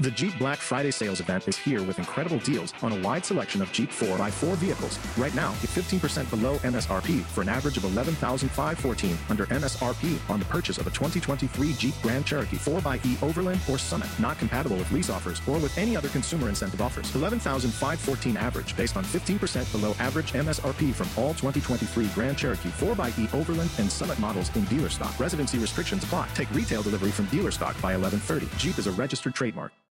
The Jeep Black Friday sales event is here with incredible deals on a wide selection of Jeep 4x4 vehicles. Right now, get 15% below MSRP for an average of 11514 under MSRP on the purchase of a 2023 Jeep Grand Cherokee 4xE Overland or Summit. Not compatible with lease offers or with any other consumer incentive offers. 11514 average based on 15% below average MSRP from all 2023 Grand Cherokee 4xE Overland and Summit models in dealer stock. Residency restrictions apply. Take retail delivery from dealer stock by 1130. Jeep is a registered trademark.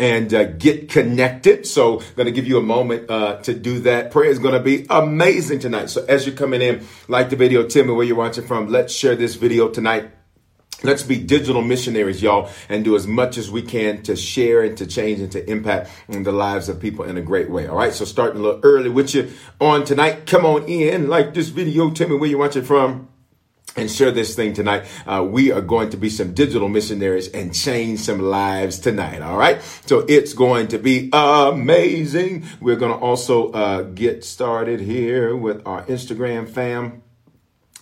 and uh, get connected. So, I'm going to give you a moment uh, to do that. Prayer is going to be amazing tonight. So, as you're coming in, like the video, tell me where you're watching from. Let's share this video tonight. Let's be digital missionaries, y'all, and do as much as we can to share and to change and to impact the lives of people in a great way. All right. So, starting a little early with you on tonight. Come on in, like this video. Tell me where you're watching from and share this thing tonight. Uh, we are going to be some digital missionaries and change some lives tonight. All right. So it's going to be amazing. We're going to also uh, get started here with our Instagram fam.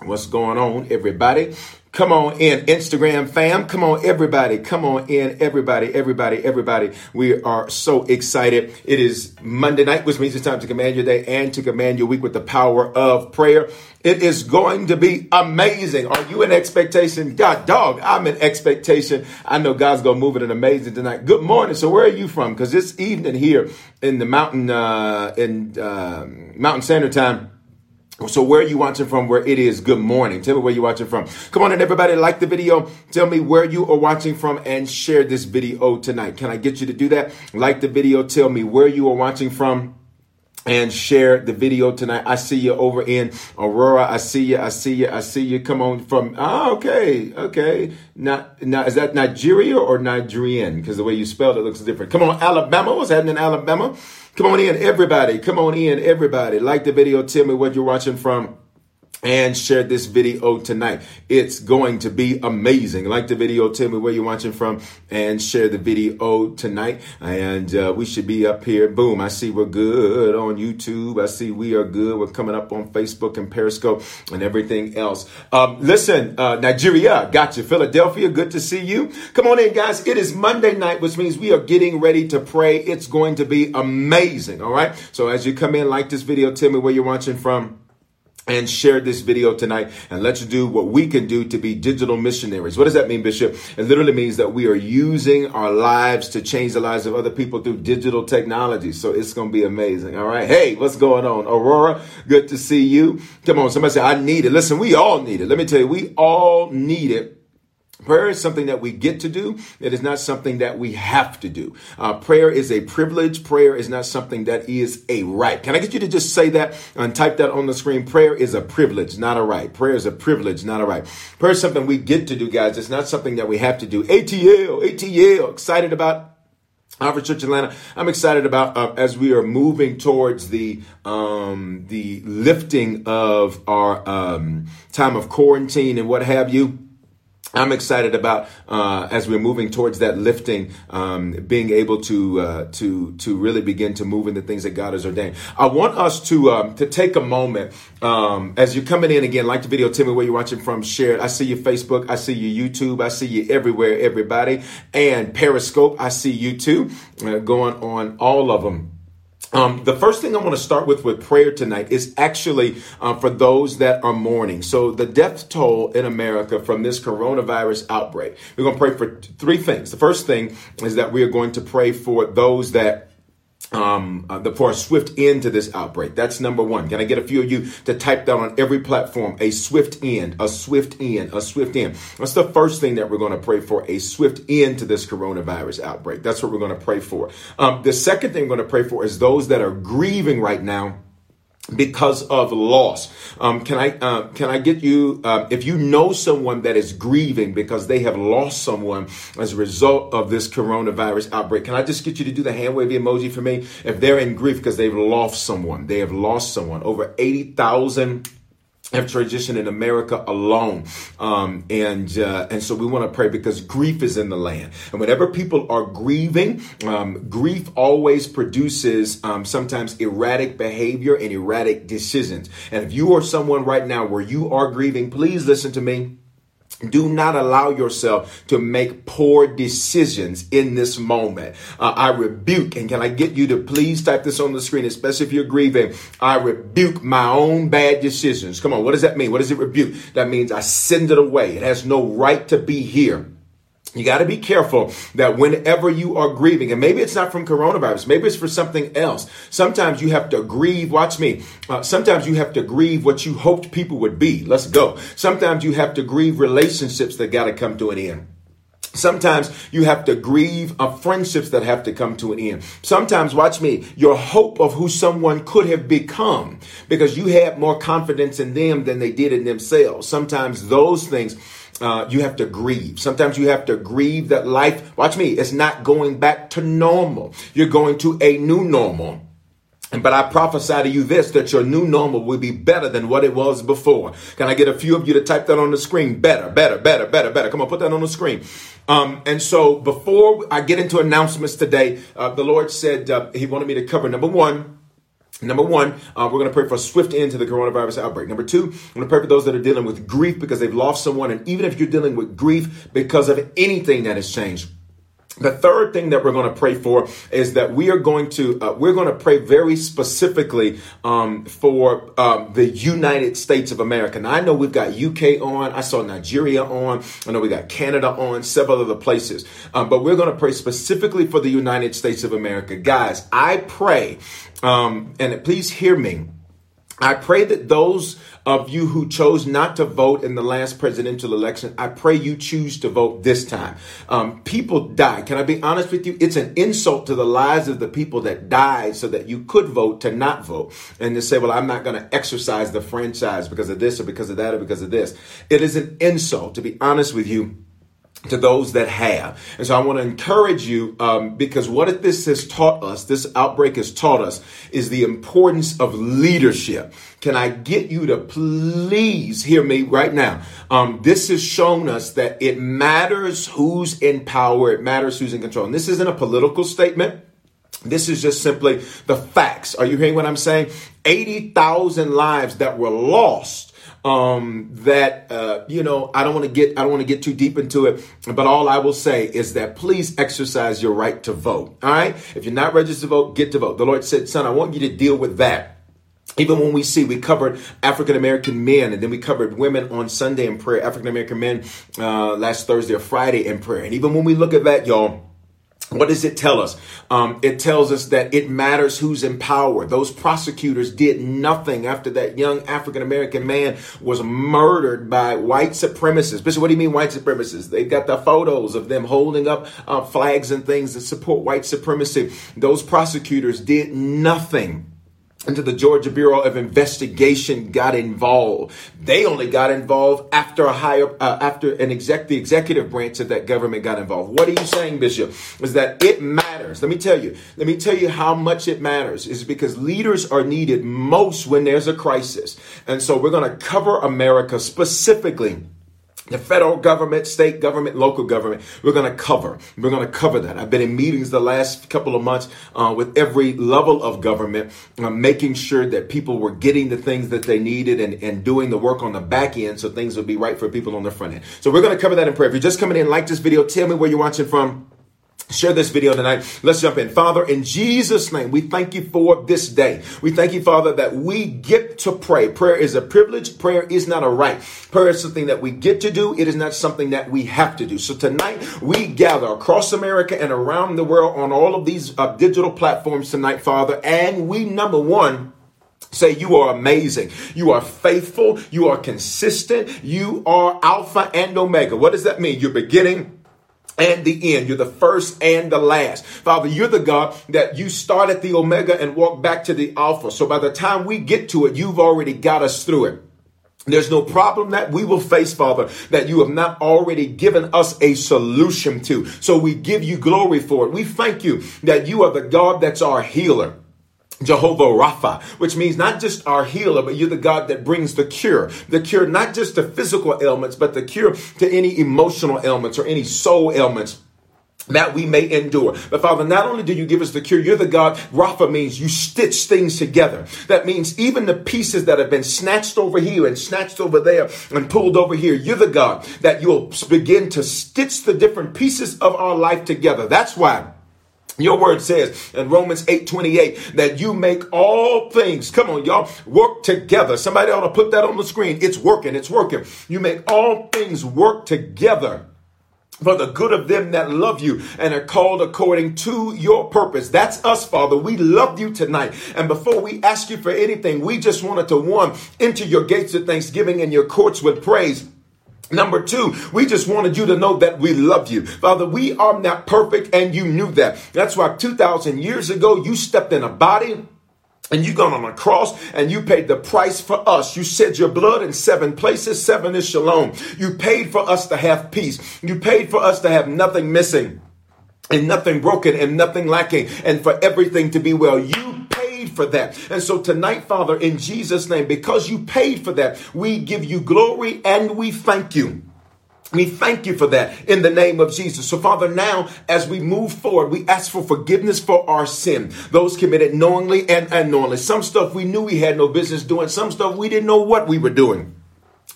What's going on, everybody? Come on in, Instagram fam. Come on, everybody. Come on in, everybody, everybody, everybody. We are so excited. It is Monday night, which means it's time to command your day and to command your week with the power of prayer. It is going to be amazing. Are you in expectation? God, dog, I'm in expectation. I know God's going to move it in amazing tonight. Good morning. So where are you from? Because this evening here in the mountain, uh, in uh, Mountain Standard Time, so where are you watching from where it is good morning? Tell me where you're watching from. Come on and everybody like the video. Tell me where you are watching from and share this video tonight. Can I get you to do that? Like the video. Tell me where you are watching from and share the video tonight. I see you over in Aurora. I see you. I see you. I see you. Come on from. Ah, okay, okay. Not, not is that Nigeria or Nigerian? Because the way you spelled it looks different. Come on, Alabama. What's happening in Alabama? Come on in, everybody. Come on in, everybody. Like the video. Tell me what you're watching from and share this video tonight. It's going to be amazing. Like the video, tell me where you're watching from and share the video tonight. And uh, we should be up here. Boom. I see we're good on YouTube. I see we are good. We're coming up on Facebook and Periscope and everything else. Um, listen, uh, Nigeria, got you. Philadelphia, good to see you. Come on in, guys. It is Monday night, which means we are getting ready to pray. It's going to be amazing. All right. So as you come in, like this video, tell me where you're watching from and share this video tonight and let's do what we can do to be digital missionaries. What does that mean, Bishop? It literally means that we are using our lives to change the lives of other people through digital technology. So it's going to be amazing. All right. Hey, what's going on? Aurora, good to see you. Come on. Somebody say, I need it. Listen, we all need it. Let me tell you, we all need it Prayer is something that we get to do. It is not something that we have to do. Uh, prayer is a privilege. Prayer is not something that is a right. Can I get you to just say that and type that on the screen? Prayer is a privilege, not a right. Prayer is a privilege, not a right. Prayer is something we get to do, guys. It's not something that we have to do. ATL, ATL, excited about Harvest Church Atlanta. I'm excited about uh, as we are moving towards the um, the lifting of our um, time of quarantine and what have you. I'm excited about uh, as we're moving towards that lifting, um, being able to uh, to to really begin to move in the things that God has ordained. I want us to um, to take a moment um, as you're coming in again. Like the video, tell me where you're watching from. Share it. I see you Facebook. I see you YouTube. I see you everywhere. Everybody and Periscope. I see you too. Uh, going on all of them. Um, the first thing I want to start with with prayer tonight is actually uh, for those that are mourning. So the death toll in America from this coronavirus outbreak. We're going to pray for three things. The first thing is that we are going to pray for those that um, uh, the, for a swift end to this outbreak. That's number one. Can I get a few of you to type that on every platform? A swift end, a swift end, a swift end. That's the first thing that we're going to pray for, a swift end to this coronavirus outbreak. That's what we're going to pray for. Um, the second thing we're going to pray for is those that are grieving right now because of loss. Um, can I uh, can I get you uh, if you know someone that is grieving because they have lost someone as a result of this coronavirus outbreak? Can I just get you to do the hand wave emoji for me? If they're in grief because they've lost someone, they have lost someone. Over eighty thousand have transitioned in America alone, um, and uh, and so we want to pray because grief is in the land, and whenever people are grieving, um, grief always produces um, sometimes erratic behavior and erratic decisions. And if you are someone right now where you are grieving, please listen to me. Do not allow yourself to make poor decisions in this moment. Uh, I rebuke, and can I get you to please type this on the screen, especially if you're grieving? I rebuke my own bad decisions. Come on, what does that mean? What does it rebuke? That means I send it away. It has no right to be here. You got to be careful that whenever you are grieving, and maybe it's not from coronavirus, maybe it's for something else. Sometimes you have to grieve. Watch me. Uh, sometimes you have to grieve what you hoped people would be. Let's go. Sometimes you have to grieve relationships that got to come to an end. Sometimes you have to grieve of friendships that have to come to an end. Sometimes, watch me, your hope of who someone could have become because you had more confidence in them than they did in themselves. Sometimes those things uh, you have to grieve. Sometimes you have to grieve that life, watch me, it's not going back to normal. You're going to a new normal. But I prophesy to you this, that your new normal will be better than what it was before. Can I get a few of you to type that on the screen? Better, better, better, better, better. Come on, put that on the screen. Um, and so before I get into announcements today, uh, the Lord said uh, he wanted me to cover number one, Number one, uh, we're going to pray for a swift end to the coronavirus outbreak. Number two, I'm going to pray for those that are dealing with grief because they've lost someone. And even if you're dealing with grief because of anything that has changed, the third thing that we're going to pray for is that we are going to uh, we're going to pray very specifically um, for um, the United States of America. Now I know we've got UK on, I saw Nigeria on, I know we got Canada on, several other places, um, but we're going to pray specifically for the United States of America, guys. I pray um, and please hear me. I pray that those of you who chose not to vote in the last presidential election, I pray you choose to vote this time. Um, people died. Can I be honest with you? It's an insult to the lives of the people that died so that you could vote to not vote and to say, well, I'm not going to exercise the franchise because of this or because of that or because of this. It is an insult, to be honest with you to those that have. And so I want to encourage you um, because what this has taught us, this outbreak has taught us, is the importance of leadership. Can I get you to please hear me right now? Um, this has shown us that it matters who's in power, it matters who's in control. And this isn't a political statement. This is just simply the facts. Are you hearing what I'm saying? 80,000 lives that were lost um, that uh, you know I don't want to get I don't want to get too deep into it, but all I will say is that please exercise your right to vote. All right, if you're not registered to vote, get to vote. The Lord said, "Son, I want you to deal with that." Even when we see, we covered African American men, and then we covered women on Sunday in prayer, African American men uh, last Thursday or Friday in prayer. And even when we look at that, y'all, what does it tell us? Um, it tells us that it matters who's in power. Those prosecutors did nothing after that young African American man was murdered by white supremacists. Bishop, what do you mean white supremacists? They've got the photos of them holding up uh, flags and things that support white supremacy. Those prosecutors did nothing until the Georgia Bureau of Investigation got involved. They only got involved after a higher, uh, after an exec, the executive branch of that government got involved. What are you saying, Bishop? Is that it matters? Let me tell you. Let me tell you how much it matters. Is because leaders are needed most when there's a crisis, and so we're going to cover America specifically the federal government, state government, local government, we're going to cover. We're going to cover that. I've been in meetings the last couple of months uh, with every level of government, uh, making sure that people were getting the things that they needed and, and doing the work on the back end so things would be right for people on the front end. So we're going to cover that in prayer. If you're just coming in, like this video, tell me where you're watching from. Share this video tonight. Let's jump in. Father, in Jesus' name, we thank you for this day. We thank you, Father, that we get to pray. Prayer is a privilege. Prayer is not a right. Prayer is something that we get to do. It is not something that we have to do. So tonight, we gather across America and around the world on all of these uh, digital platforms tonight, Father, and we, number one, Say, you are amazing. You are faithful. You are consistent. You are Alpha and Omega. What does that mean? You're beginning and the end. You're the first and the last. Father, you're the God that you start at the Omega and walk back to the Alpha. So by the time we get to it, you've already got us through it. There's no problem that we will face, Father, that you have not already given us a solution to. So we give you glory for it. We thank you that you are the God that's our healer. Jehovah Rapha, which means not just our healer, but you're the God that brings the cure. The cure, not just to physical ailments, but the cure to any emotional ailments or any soul ailments that we may endure. But Father, not only do you give us the cure, you're the God. Rapha means you stitch things together. That means even the pieces that have been snatched over here and snatched over there and pulled over here, you're the God that you'll begin to stitch the different pieces of our life together. That's why your word says in Romans 8 28 that you make all things, come on, y'all, work together. Somebody ought to put that on the screen. It's working, it's working. You make all things work together for the good of them that love you and are called according to your purpose. That's us, Father. We love you tonight. And before we ask you for anything, we just wanted to one, enter your gates of thanksgiving and your courts with praise. Number two, we just wanted you to know that we love you. Father, we are not perfect and you knew that. That's why 2,000 years ago, you stepped in a body and you got on a cross and you paid the price for us. You shed your blood in seven places. Seven is shalom. You paid for us to have peace. You paid for us to have nothing missing and nothing broken and nothing lacking and for everything to be well. You paid for that. And so tonight, Father, in Jesus' name, because you paid for that, we give you glory and we thank you. We thank you for that in the name of Jesus. So, Father, now as we move forward, we ask for forgiveness for our sin, those committed knowingly and unknowingly. Some stuff we knew we had no business doing, some stuff we didn't know what we were doing.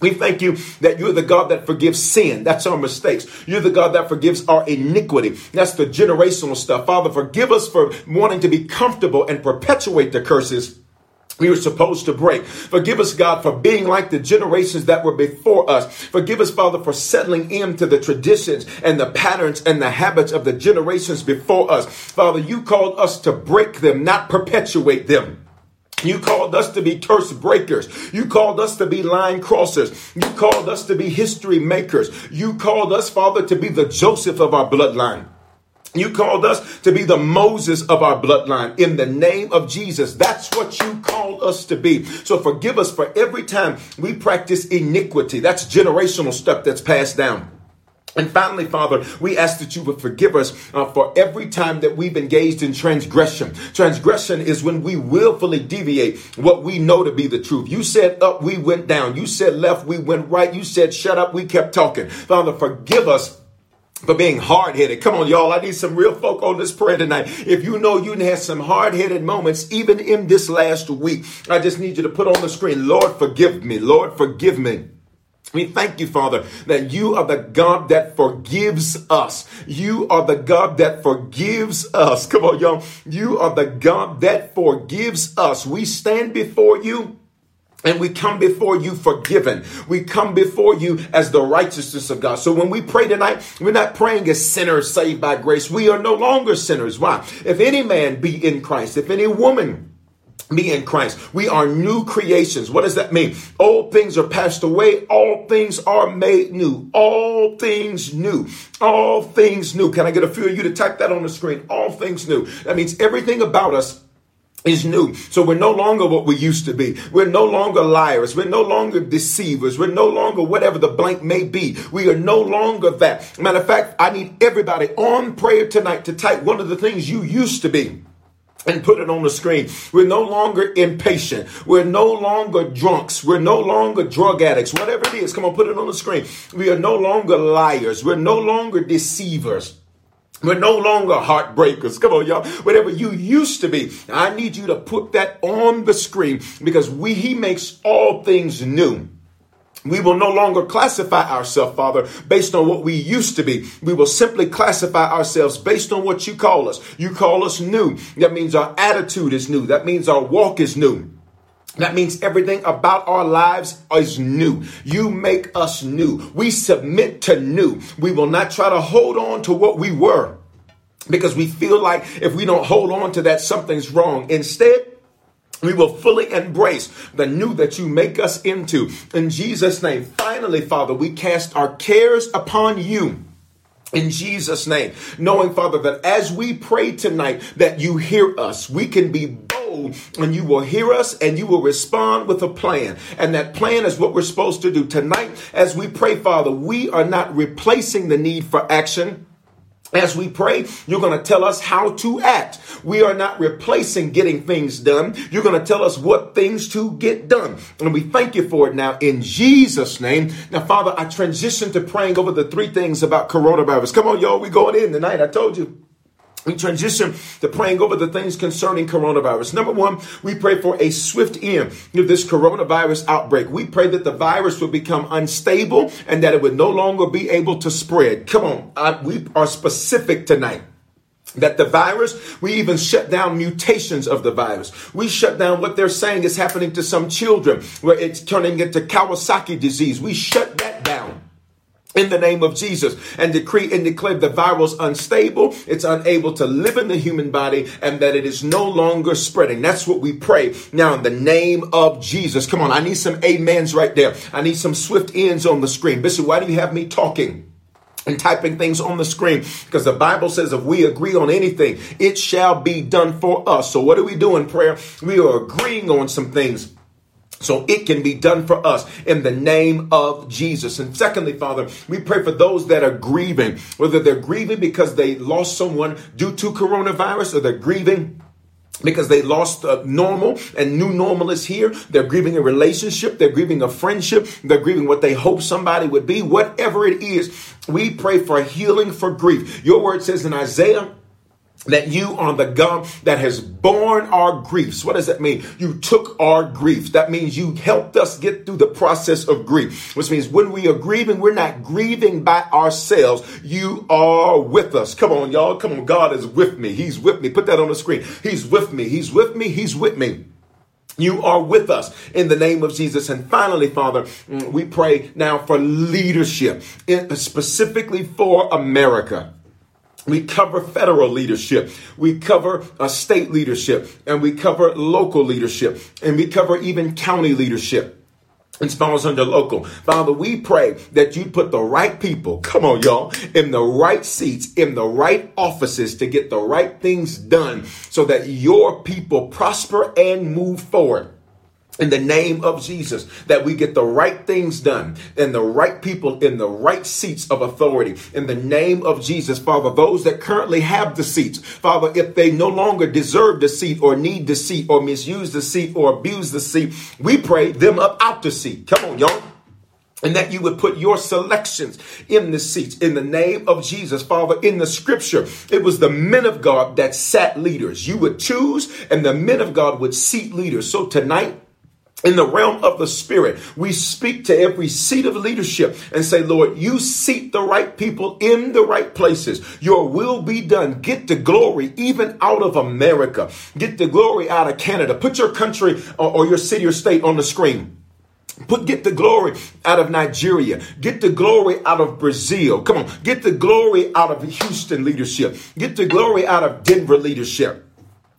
We thank you that you're the God that forgives sin. That's our mistakes. You're the God that forgives our iniquity. That's the generational stuff. Father, forgive us for wanting to be comfortable and perpetuate the curses we were supposed to break. Forgive us, God, for being like the generations that were before us. Forgive us, Father, for settling into the traditions and the patterns and the habits of the generations before us. Father, you called us to break them, not perpetuate them. You called us to be curse breakers. You called us to be line crossers. You called us to be history makers. You called us, Father, to be the Joseph of our bloodline. You called us to be the Moses of our bloodline in the name of Jesus. That's what you called us to be. So forgive us for every time we practice iniquity. That's generational stuff that's passed down. And finally, Father, we ask that you would forgive us uh, for every time that we've engaged in transgression. Transgression is when we willfully deviate what we know to be the truth. You said up, we went down. You said left, we went right. You said shut up, we kept talking. Father, forgive us for being hard headed. Come on, y'all. I need some real folk on this prayer tonight. If you know you had some hard headed moments, even in this last week, I just need you to put on the screen, Lord, forgive me. Lord, forgive me. We thank you, Father, that you are the God that forgives us. You are the God that forgives us. Come on, y'all. You are the God that forgives us. We stand before you and we come before you forgiven. We come before you as the righteousness of God. So when we pray tonight, we're not praying as sinners saved by grace. We are no longer sinners. Why? If any man be in Christ, if any woman be in Christ. We are new creations. What does that mean? Old things are passed away. All things are made new. All things new. All things new. Can I get a few of you to type that on the screen? All things new. That means everything about us is new. So we're no longer what we used to be. We're no longer liars. We're no longer deceivers. We're no longer whatever the blank may be. We are no longer that. Matter of fact, I need everybody on prayer tonight to type one of the things you used to be and put it on the screen. We're no longer impatient. We're no longer drunks. We're no longer drug addicts. Whatever it is, come on, put it on the screen. We are no longer liars. We're no longer deceivers. We're no longer heartbreakers. Come on, y'all. Whatever you used to be, I need you to put that on the screen because we, he makes all things new. We will no longer classify ourselves, Father, based on what we used to be. We will simply classify ourselves based on what you call us. You call us new. That means our attitude is new. That means our walk is new. That means everything about our lives is new. You make us new. We submit to new. We will not try to hold on to what we were because we feel like if we don't hold on to that, something's wrong. Instead, we will fully embrace the new that you make us into. In Jesus' name, finally, Father, we cast our cares upon you in Jesus' name, knowing, Father, that as we pray tonight, that you hear us, we can be bold and you will hear us and you will respond with a plan. And that plan is what we're supposed to do tonight. As we pray, Father, we are not replacing the need for action. As we pray, you're going to tell us how to act. We are not replacing getting things done. You're going to tell us what things to get done. And we thank you for it now in Jesus' name. Now, Father, I transition to praying over the three things about coronavirus. Come on, y'all. We going in tonight. I told you we transition to praying over the things concerning coronavirus. Number one, we pray for a swift end of this coronavirus outbreak. We pray that the virus will become unstable and that it would no longer be able to spread. Come on, I, we are specific tonight that the virus, we even shut down mutations of the virus. We shut down what they're saying is happening to some children, where it's turning into Kawasaki disease. We shut that down in the name of Jesus and decree and declare the virus unstable, it's unable to live in the human body, and that it is no longer spreading. That's what we pray now in the name of Jesus. Come on, I need some amens right there. I need some swift ends on the screen. Bishop, why do you have me talking? and typing things on the screen because the Bible says if we agree on anything, it shall be done for us. So, what are we doing, prayer? We are agreeing on some things so it can be done for us in the name of Jesus. And secondly, Father, we pray for those that are grieving, whether they're grieving because they lost someone due to coronavirus or they're grieving because they lost uh, normal and new normal is here. They're grieving a relationship. They're grieving a friendship. They're grieving what they hope somebody would be. Whatever it is, we pray for healing for grief. Your word says in Isaiah that you are the God that has borne our griefs. What does that mean? You took our griefs. That means you helped us get through the process of grief, which means when we are grieving, we're not grieving by ourselves. You are with us. Come on, y'all. Come on. God is with me. He's with me. Put that on the screen. He's with me. He's with me. He's with me. You are with us in the name of Jesus. And finally, Father, mm, we pray now for leadership, specifically for America. We cover federal leadership. We cover a state leadership and we cover local leadership and we cover even county leadership. It falls under local. Father, we pray that you put the right people, come on, y'all, in the right seats, in the right offices to get the right things done so that your people prosper and move forward in the name of Jesus that we get the right things done and the right people in the right seats of authority in the name of Jesus father those that currently have the seats father if they no longer deserve the seat or need the seat or misuse the seat or abuse the seat we pray them up out the seat come on y'all and that you would put your selections in the seats in the name of Jesus. Father, in the scripture, it was the men of God that sat leaders. You would choose and the men of God would seat leaders. So tonight, in the realm of the spirit, we speak to every seat of leadership and say, Lord, you seat the right people in the right places. Your will be done. Get the glory even out of America. Get the glory out of Canada. Put your country uh, or, your city or state on the screen. Put get the glory out of Nigeria. Get the glory out of Brazil. Come on. Get the glory out of Houston leadership. Get the glory out of Denver leadership.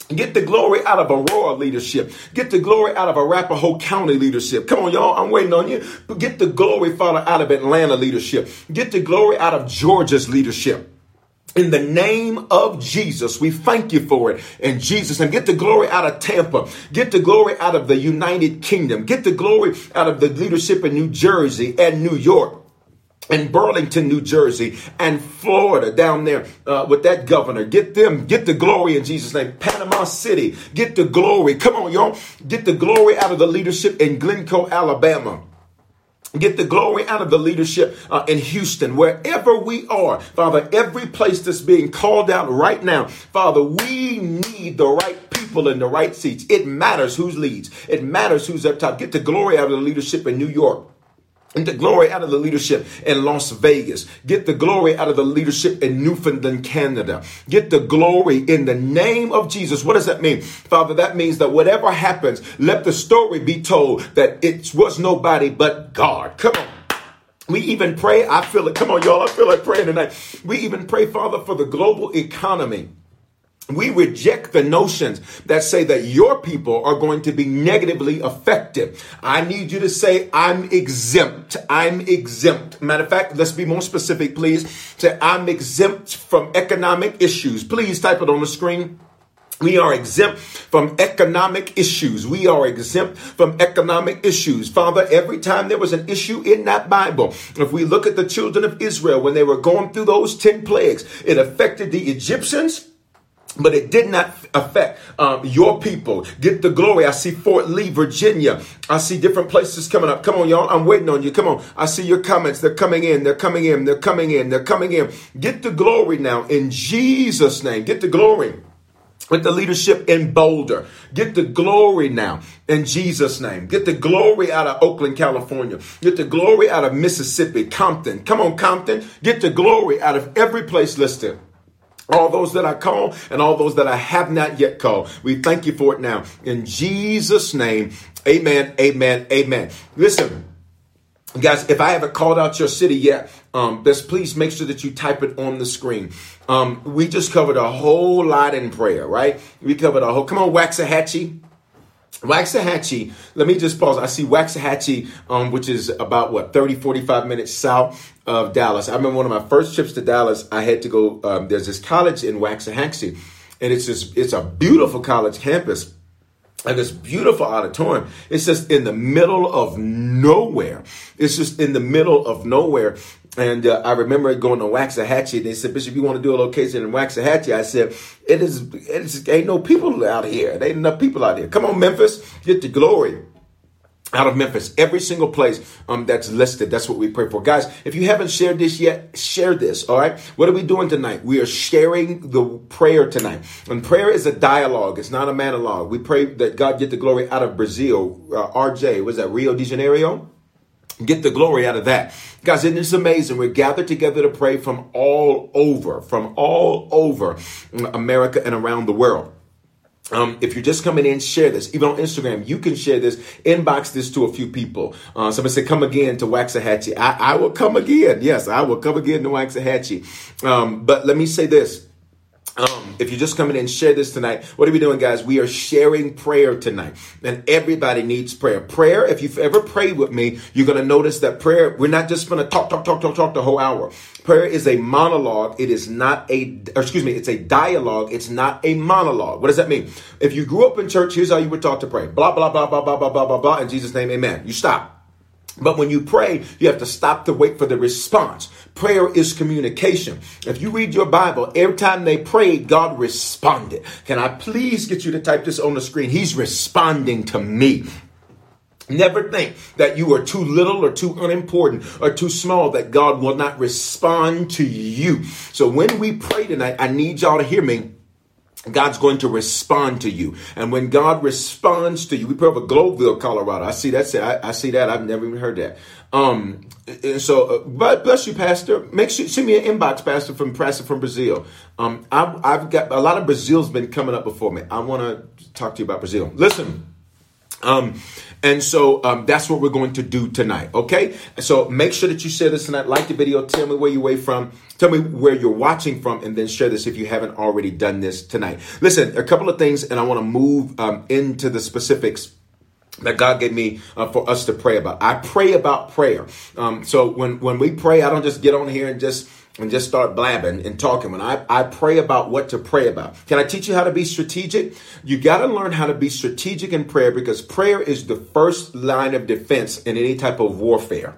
Get the glory out of Aurora leadership. Get the glory out of Arapahoe County leadership. Come on, y'all. I'm waiting on you. But get the glory, Father, out of Atlanta leadership. Get the glory out of Georgia's leadership. In the name of Jesus, we thank you for it. In Jesus' name, get the glory out of Tampa. Get the glory out of the United Kingdom. Get the glory out of the leadership in New Jersey and New York and Burlington, New Jersey, and Florida down there uh, with that governor. Get them, get the glory in Jesus' name. Panama City, get the glory. Come on, y'all. Get the glory out of the leadership in Glencoe, Alabama. Get the glory out of the leadership uh, in Houston, wherever we are. Father, every place that's being called out right now, Father, we need the right people in the right seats. It matters who leads. It matters who's up top. Get the glory out of the leadership in New York. Get the glory out of the leadership in Las Vegas. Get the glory out of the leadership in Newfoundland, Canada. Get the glory in the name of Jesus. What does that mean? Father, that means that whatever happens, let the story be told that it was nobody but God. Come on. We even pray, I feel it. Come on, y'all. I feel like praying tonight. We even pray, Father, for the global economy we reject the notions that say that your people are going to be negatively affected. I need you to say, I'm exempt. I'm exempt. Matter of fact, let's be more specific, please. Say, I'm exempt from economic issues. Please type it on the screen. We are exempt from economic issues. We are exempt from economic issues. Father, every time there was an issue in that Bible, if we look at the children of Israel when they were going through those 10 plagues, it affected the Egyptians but it did not affect um, your people. Get the glory. I see Fort Lee, Virginia. I see different places coming up. Come on, y'all. I'm waiting on you. Come on. I see your comments. They're coming in. They're coming in. They're coming in. They're coming in. Get the glory now in Jesus' name. Get the glory with the leadership in Boulder. Get the glory now in Jesus' name. Get the glory out of Oakland, California. Get the glory out of Mississippi, Compton. Come on, Compton. Get the glory out of every place listed all those that I call and all those that I have not yet called. We thank you for it now. In Jesus' name, amen, amen, amen. Listen, guys, if I haven't called out your city yet, um, just please make sure that you type it on the screen. Um, we just covered a whole lot in prayer, right? We covered a whole, come on, Waxahachie. Waxahachie, let me just pause. I see Waxahachie, um, which is about what, 30, 45 minutes south of Dallas. I remember one of my first trips to Dallas, I had to go, um, there's this college in Waxahachie, and it's just, it's a beautiful college campus and this beautiful auditorium. It's just in the middle of nowhere. It's just in the middle of nowhere. And uh, I remember going to Waxahachie. They said, Bishop, you want to do a location in Waxahachie? I said, it is, it is, ain't no people out here. There ain't enough people out here. Come on, Memphis, get the glory out of Memphis, every single place um, that's listed. That's what we pray for. Guys, if you haven't shared this yet, share this. All right. What are we doing tonight? We are sharing the prayer tonight. And prayer is a dialogue. It's not a monologue. We pray that God get the glory out of Brazil. Uh, RJ, was that Rio de Janeiro? Get the glory out of that. Guys, Isn't it is amazing. We're gathered together to pray from all over, from all over America and around the world. Um, if you're just coming in, share this. Even on Instagram, you can share this. Inbox this to a few people. Uh, somebody said, come again to Waxahachie. I, I will come again. Yes, I will come again to Waxahachie. Um, but let me say this. Um, if you're just coming in, and share this tonight. What are we doing, guys? We are sharing prayer tonight, and everybody needs prayer. Prayer. If you've ever prayed with me, you're going to notice that prayer. We're not just going to talk, talk, talk, talk, talk the whole hour. Prayer is a monologue. It is not a. excuse me. It's a dialogue. It's not a monologue. What does that mean? If you grew up in church, here's how you were taught to pray. Blah blah blah blah blah blah blah blah blah. In Jesus' name, Amen. You stop. But when you pray, you have to stop to wait for the response. Prayer is communication. If you read your Bible, every time they prayed, God responded. Can I please get you to type this on the screen? He's responding to me. Never think that you are too little or too unimportant or too small that God will not respond to you. So when we pray tonight, I need y'all to hear me. God's going to respond to you. And when God responds to you, we pray over Globeville, Colorado. I see that. I, I see that. I've never even heard that. Um, and so, uh, bless you, Pastor. Make sure send me an inbox, Pastor, from Pastor from Brazil. Um, I've, I've got a lot of Brazil's been coming up before me. I want to talk to you about Brazil. Listen. Um, and so um, that's what we're going to do tonight. Okay. So make sure that you share this tonight. Like the video. Tell me where you're away from. Tell me where you're watching from, and then share this if you haven't already done this tonight. Listen, a couple of things, and I want to move um, into the specifics that God gave me uh, for us to pray about. I pray about prayer. Um, so when when we pray, I don't just get on here and just and just start blabbing and talking. When I, I pray about what to pray about. Can I teach you how to be strategic? You got to learn how to be strategic in prayer because prayer is the first line of defense in any type of warfare.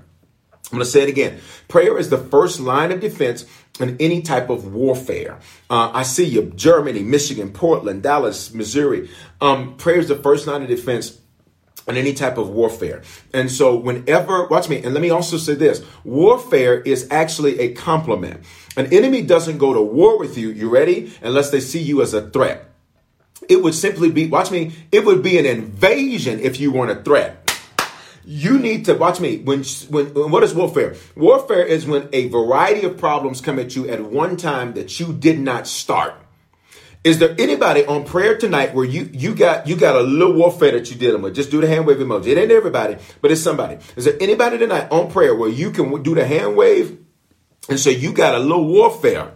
I'm going to say it again. Prayer is the first line of defense in any type of warfare. Uh, I see you, Germany, Michigan, Portland, Dallas, Missouri. Um, prayer is the first line of defense in any type of warfare. And so whenever, watch me, and let me also say this, warfare is actually a compliment. An enemy doesn't go to war with you, you ready? Unless they see you as a threat. It would simply be, watch me, it would be an invasion if you weren't a threat. You need to watch me. When, when, when what is warfare? Warfare is when a variety of problems come at you at one time that you did not start. Is there anybody on prayer tonight where you you got you got a little warfare that you're dealing with? Just do the hand wave emoji. It ain't everybody, but it's somebody. Is there anybody tonight on prayer where you can do the hand wave, and so you got a little warfare?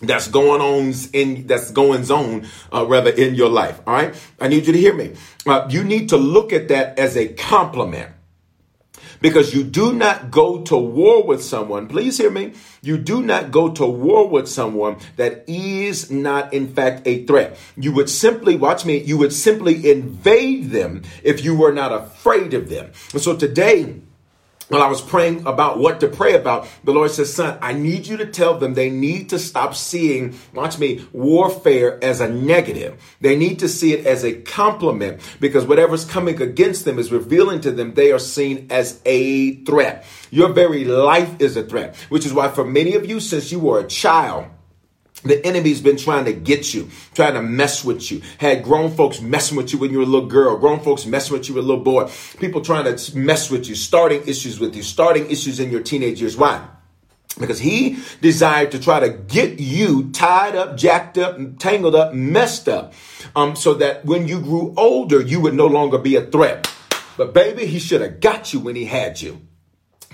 that's going on in that's going on uh, rather in your life all right i need you to hear me uh, you need to look at that as a compliment because you do not go to war with someone please hear me you do not go to war with someone that is not in fact a threat. You would simply watch me you would simply invade them if you were not afraid of them. And so today when I was praying about what to pray about, the Lord says, son, I need you to tell them they need to stop seeing, watch me, warfare as a negative. They need to see it as a compliment because whatever's coming against them is revealing to them they are seen as a threat. Your very life is a threat, which is why for many of you, since you were a child, the enemy's been trying to get you, trying to mess with you. Had grown folks messing with you when you were a little girl, grown folks messing with you when you were a little boy. People trying to mess with you, starting issues with you, starting issues in your teenage years. Why? Because he desired to try to get you tied up, jacked up, tangled up, messed up, um, so that when you grew older, you would no longer be a threat. But baby, he should have got you when he had you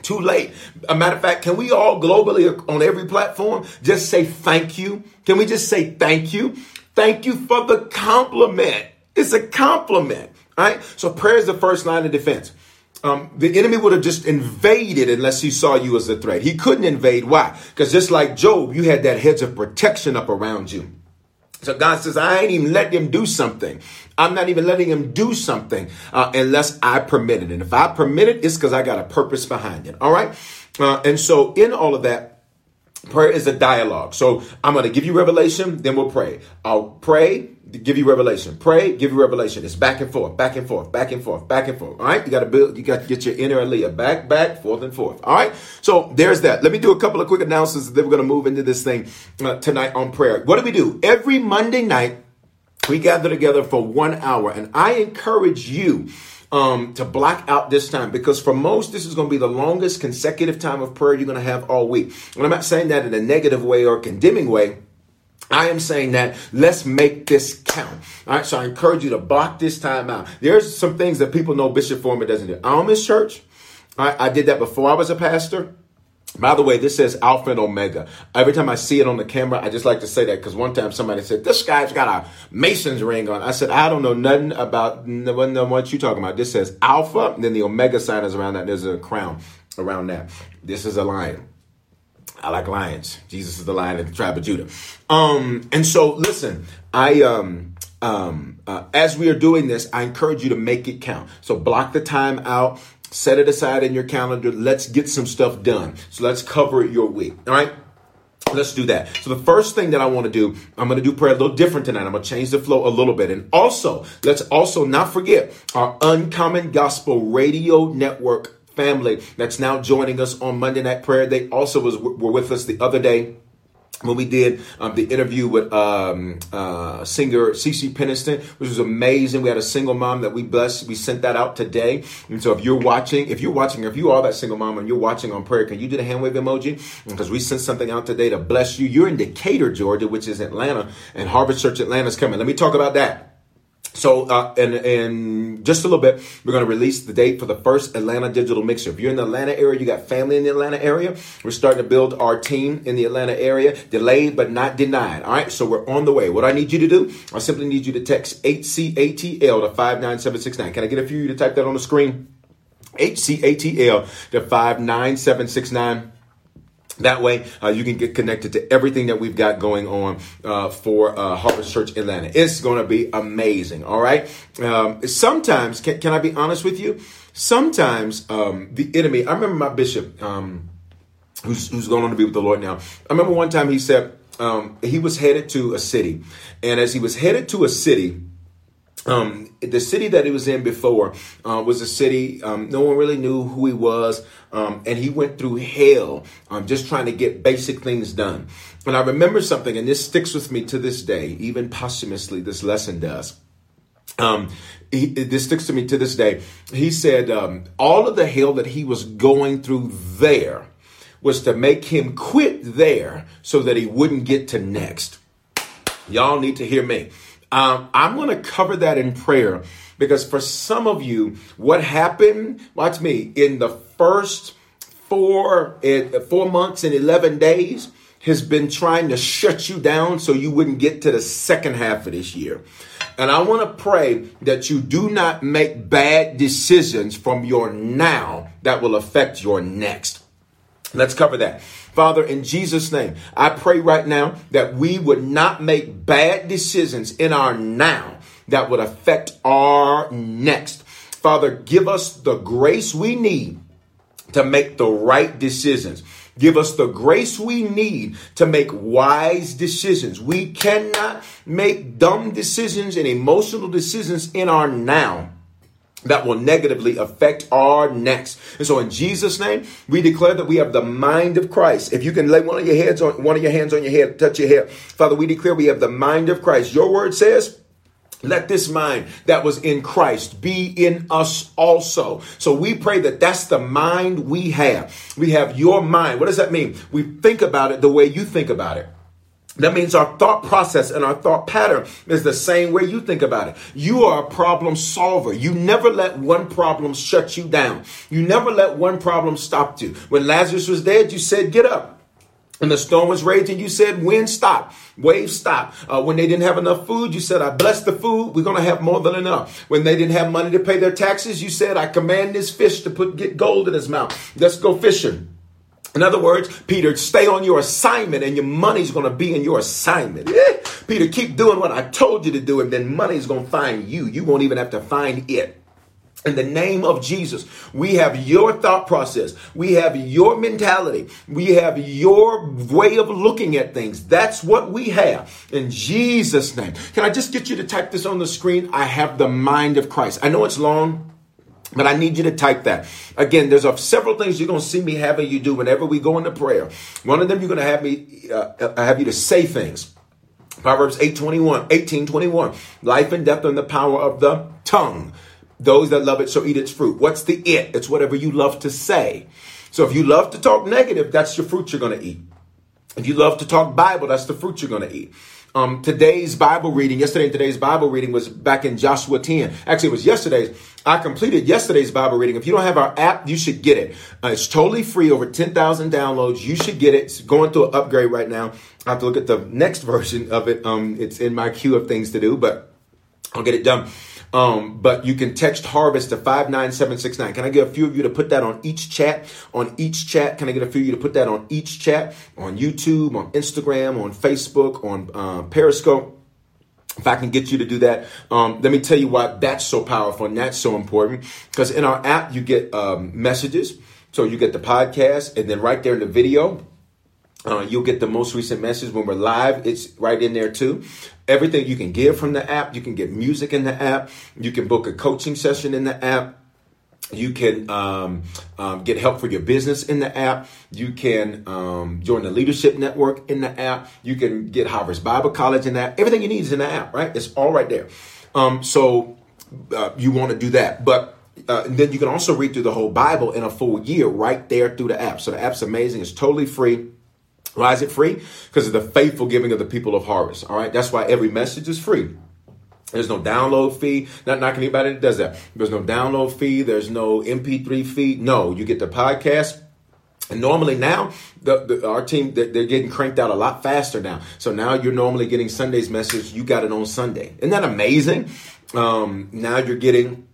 too late. A matter of fact, can we all globally on every platform just say thank you? Can we just say thank you? Thank you for the compliment. It's a compliment, right? So prayer is the first line of defense. Um, the enemy would have just invaded unless he saw you as a threat. He couldn't invade. Why? Because just like Job, you had that hedge of protection up around you. So God says, I ain't even letting him do something. I'm not even letting him do something uh, unless I permit it. And if I permit it, it's because I got a purpose behind it. All right. Uh, and so in all of that, prayer is a dialogue. So I'm going to give you revelation, then we'll pray. I'll pray, give you revelation. Pray, give you revelation. It's back and forth, back and forth, back and forth, back and forth. All right. You got to build, you got to get your inner Aaliyah back, back, forth and forth. All right. So there's that. Let me do a couple of quick announcements. Then we're going to move into this thing uh, tonight on prayer. What do we do? Every Monday night, we gather together for one hour and I encourage you um, to block out this time because for most, this is going to be the longest consecutive time of prayer you're going to have all week. And I'm not saying that in a negative way or condemning way. I am saying that let's make this count. All right. So I encourage you to block this time out. There's some things that people know Bishop Foreman doesn't do. Miss church. I did that before I was a pastor. By the way, this says Alpha and Omega. Every time I see it on the camera, I just like to say that because one time somebody said, This guy's got a Mason's ring on. I said, I don't know nothing about what you talking about. This says Alpha, and then the Omega sign is around that. There's a crown around that. This is a lion. I like lions. Jesus is the lion of the tribe of Judah. Um, and so listen, I um um uh, as we are doing this, I encourage you to make it count. So block the time out set it aside in your calendar. Let's get some stuff done. So let's cover your week. All right. Let's do that. So the first thing that I want to do, I'm going to do prayer a little different tonight. I'm going to change the flow a little bit. And also, let's also not forget our Uncommon Gospel Radio Network family that's now joining us on Monday Night Prayer. They also was, were with us the other day when we did um, the interview with um, uh, singer CeCe Peniston, which was amazing. We had a single mom that we blessed. We sent that out today. And so if you're watching, if you're watching, if you are that single mom and you're watching on prayer, can you do the hand wave emoji? Because we sent something out today to bless you. You're in Decatur, Georgia, which is Atlanta, and Harvest Church Atlanta is coming. Let me talk about that. So, uh, and, and just a little bit, we're going to release the date for the first Atlanta Digital Mixer. If you're in the Atlanta area, you got family in the Atlanta area, we're starting to build our team in the Atlanta area. Delayed, but not denied. All right. So we're on the way. What I need you to do, I simply need you to text HCATL to 59769. Can I get a few of you to type that on the screen? HCATL to 59769. That way, uh, you can get connected to everything that we've got going on uh, for uh, Harvest Church Atlanta. It's going to be amazing. All right. Um, sometimes, can, can, I be honest with you? Sometimes um, the enemy. I remember my bishop, um, who's, who's going on to be with the Lord now. I remember one time he said um, he was headed to a city, and as he was headed to a city, um, the city that he was in before uh, was a city um, no one really knew who he was, um, and he went through hell um, just trying to get basic things done. And I remember something, and this sticks with me to this day, even posthumously. This lesson does. Um, he, this sticks to me to this day. He said um, all of the hell that he was going through there was to make him quit there so that he wouldn't get to next. Y'all need to hear me. Um, I'm going to cover that in prayer because for some of you, what happened, watch me, in the first four, eh, four months and 11 days has been trying to shut you down so you wouldn't get to the second half of this year. And I want to pray that you do not make bad decisions from your now that will affect your next. Let's cover that. Father, in Jesus' name, I pray right now that we would not make bad decisions in our now that would affect our next. Father, give us the grace we need to make the right decisions. Give us the grace we need to make wise decisions. We cannot make dumb decisions and emotional decisions in our now that will negatively affect our next. And so in Jesus name, we declare that we have the mind of Christ. If you can lay one of your heads on one of your hands on your head, touch your head. Father, we declare we have the mind of Christ. Your word says let this mind that was in Christ be in us also. So we pray that that's the mind we have. We have your mind. What does that mean? We think about it the way you think about it. That means our thought process and our thought pattern is the same way you think about it. You are a problem solver. You never let one problem shut you down. You never let one problem stop you. When Lazarus was dead, you said, get up. And the storm was raging, you said, wind stop, waves stop. Uh, when they didn't have enough food, you said, I bless the food. We're going to have more than enough. When they didn't have money to pay their taxes, you said, I command this fish to put, get gold in his mouth. Let's go fishing. In other words, Peter, stay on your assignment and your money's going to be in your assignment. Yeah. Peter, keep doing what I told you to do and then money's going to find you. You won't even have to find it. In the name of Jesus, we have your thought process. We have your mentality. We have your way of looking at things. That's what we have. In Jesus' name. Can I just get you to type this on the screen? I have the mind of Christ. I know it's long. But I need you to type that. Again, there's a, several things you're going to see me having you do whenever we go into prayer. One of them, you're going to have me, uh, uh have you to say things. Proverbs 8, 21, 18, 21. Life and death in the power of the tongue. Those that love it shall eat its fruit. What's the it? It's whatever you love to say. So if you love to talk negative, that's your fruit you're going to eat. If you love to talk Bible, that's the fruit you're going to eat. Um, today's Bible reading, yesterday and today's Bible reading was back in Joshua 10. Actually, it was yesterday's. I completed yesterday's Bible reading. If you don't have our app, you should get it. Uh, it's totally free, over 10,000 downloads. You should get it. It's going through an upgrade right now. I have to look at the next version of it. Um, it's in my queue of things to do, but I'll get it done. Um, but you can text harvest to 59769. Can I get a few of you to put that on each chat? On each chat, can I get a few of you to put that on each chat? On YouTube, on Instagram, on Facebook, on uh, Periscope. If I can get you to do that, um, let me tell you why that's so powerful and that's so important. Because in our app, you get um, messages. So you get the podcast, and then right there in the video, uh, you'll get the most recent message when we're live. It's right in there too. Everything you can give from the app. You can get music in the app. You can book a coaching session in the app. You can um, um, get help for your business in the app. You can um, join the leadership network in the app. You can get Harvest Bible College in that. Everything you need is in the app, right? It's all right there. Um, so uh, you want to do that, but uh, then you can also read through the whole Bible in a full year right there through the app. So the app's amazing. It's totally free. Why is it free? Because of the faithful giving of the people of harvest. All right. That's why every message is free. There's no download fee. Not knocking anybody that does that. There's no download fee. There's no MP3 fee. No, you get the podcast. And normally now, the, the, our team they're, getting cranked out a lot faster now. So now you're normally getting Sunday's message. You got it on Sunday. Isn't that amazing? Um, now you're getting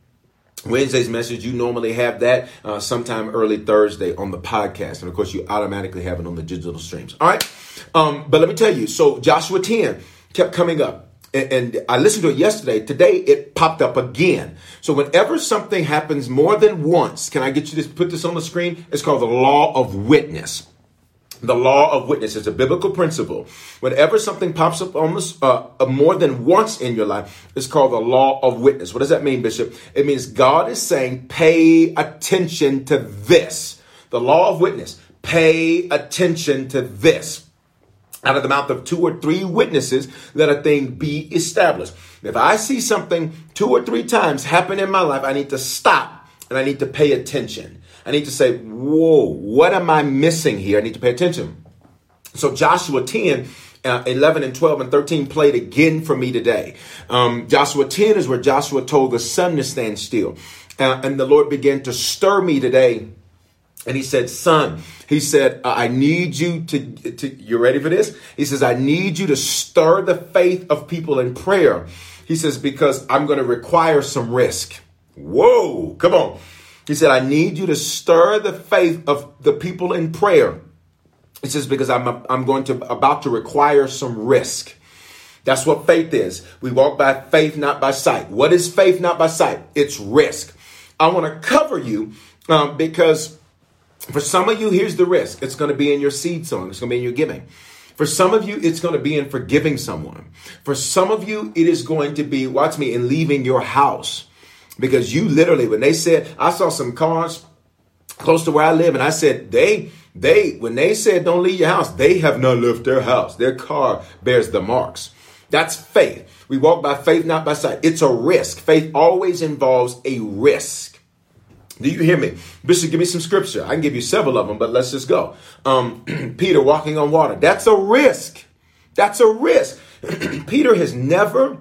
Wednesday's message, you normally have that uh, sometime early Thursday on the podcast. And of course, you automatically have it on the digital streams. All right. Um, but let me tell you so Joshua 10 kept coming up. And, and I listened to it yesterday. Today, it popped up again. So, whenever something happens more than once, can I get you to put this on the screen? It's called the law of witness. The law of witness is a biblical principle. Whenever something pops up almost uh, uh, more than once in your life, it's called the law of witness. What does that mean, Bishop? It means God is saying, pay attention to this. The law of witness. Pay attention to this. Out of the mouth of two or three witnesses, let a thing be established. If I see something two or three times happen in my life, I need to stop and I need to pay attention. I need to say, whoa, what am I missing here? I need to pay attention. So Joshua 10, uh, 11 and 12 and 13 played again for me today. Um, Joshua 10 is where Joshua told the sun to stand still. Uh, and the Lord began to stir me today And he said, son, he said, I need you to, to, you ready for this? He says, I need you to stir the faith of people in prayer. He says, because I'm going to require some risk. Whoa, come on. He said, I need you to stir the faith of the people in prayer. He says, because I'm, I'm going to, about to require some risk. That's what faith is. We walk by faith, not by sight. What is faith, not by sight? It's risk. I want to cover you um, because for some of you, here's the risk. It's going to be in your seed sowing. It's going to be in your giving. For some of you, it's going to be in forgiving someone. For some of you, it is going to be, watch me, in leaving your house. Because you literally, when they said, I saw some cars close to where I live, and I said, they, they, when they said don't leave your house, they have not left their house. Their car bears the marks. That's faith. We walk by faith, not by sight. It's a risk. Faith always involves a risk. Do you hear me? Bishop, give me some scripture. I can give you several of them, but let's just go. Um, Peter walking on water. That's a risk. That's a risk. Peter has never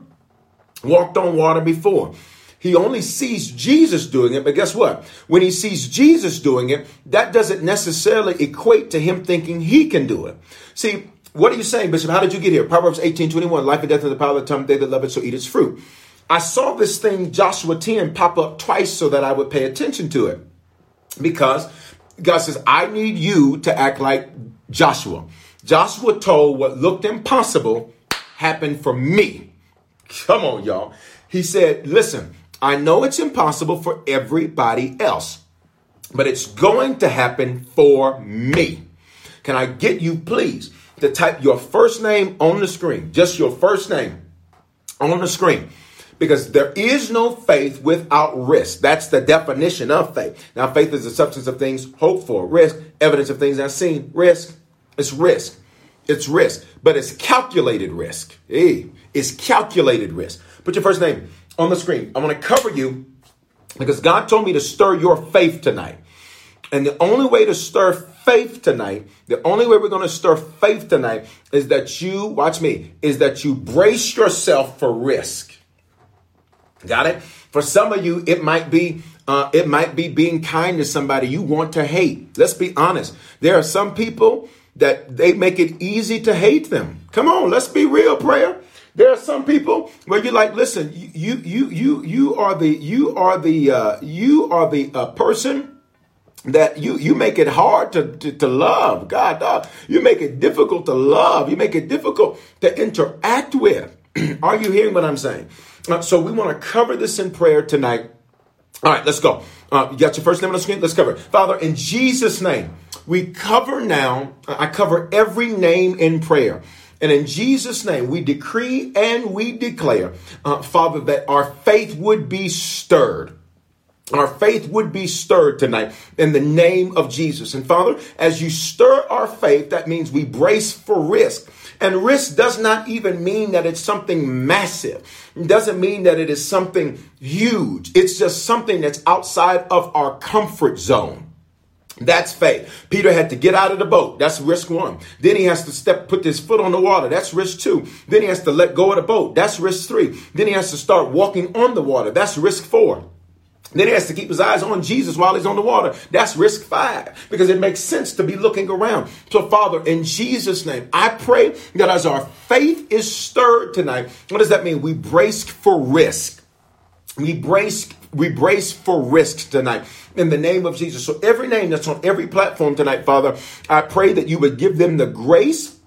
walked on water before. He only sees Jesus doing it, but guess what? When he sees Jesus doing it, that doesn't necessarily equate to him thinking he can do it. See, what are you saying, Bishop? How did you get here? Proverbs 18 21, life and death in the power of the tongue, they that love it, so eat its fruit. I saw this thing, Joshua 10, pop up twice so that I would pay attention to it. Because God says, I need you to act like Joshua. Joshua told what looked impossible happened for me. Come on, y'all. He said, Listen, I know it's impossible for everybody else, but it's going to happen for me. Can I get you, please, to type your first name on the screen? Just your first name on the screen because there is no faith without risk. That's the definition of faith. Now, faith is the substance of things hoped for, risk, evidence of things not seen, risk. It's risk. It's risk, but it's calculated risk. Hey, it's calculated risk. Put your first name on the screen. I want to cover you because God told me to stir your faith tonight. And the only way to stir faith tonight, the only way we're going to stir faith tonight is that you, watch me, is that you brace yourself for risk. Got it? For some of you, it might be uh, it might be being kind to somebody you want to hate. Let's be honest. There are some people that they make it easy to hate them. Come on, let's be real, prayer. There are some people where you're like, listen, you you you you are the you are the uh, you are the uh, person that you you make it hard to, to, to love God. You make it difficult to love. You make it difficult to interact with. are you hearing what I'm saying? Uh, so we want to cover this in prayer tonight. All right, let's go. Uh, you got your first name on the screen? Let's cover it. Father, in Jesus' name, we cover now, I cover every name in prayer. And in Jesus' name, we decree and we declare, uh, Father, that our faith would be stirred. Our faith would be stirred tonight in the name of Jesus. And Father, as you stir our faith, that means we brace for risk. And risk does not even mean that it's something massive. It doesn't mean that it is something huge. It's just something that's outside of our comfort zone. That's faith. Peter had to get out of the boat. That's risk one. Then he has to step, put his foot on the water. That's risk two. Then he has to let go of the boat. That's risk three. Then he has to start walking on the water. That's risk four. Then he has to keep his eyes on Jesus while he's on the water. That's risk five because it makes sense to be looking around. So, Father, in Jesus' name, I pray that as our faith is stirred tonight, what does that mean? We brace for risk. We brace, we brace for risk tonight in the name of Jesus. So, every name that's on every platform tonight, Father, I pray that you would give them the grace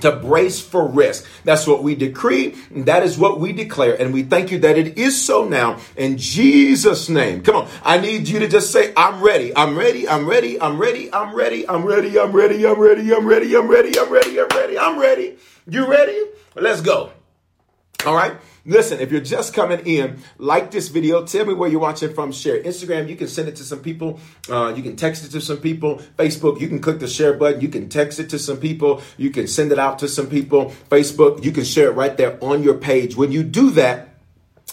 to brace for risk. That's what we decree. That is what we declare. And we thank you that it is so now in Jesus' name. Come on. I need you to just say, I'm ready. I'm ready. I'm ready. I'm ready. I'm ready. I'm ready. I'm ready. I'm ready. I'm ready. I'm ready. I'm ready. I'm ready. I'm ready. You ready? Let's go. All right. Listen, if you're just coming in, like this video, tell me where you're watching from, share. Instagram, you can send it to some people. Uh, you can text it to some people. Facebook, you can click the share button. You can text it to some people. You can send it out to some people. Facebook, you can share it right there on your page. When you do that,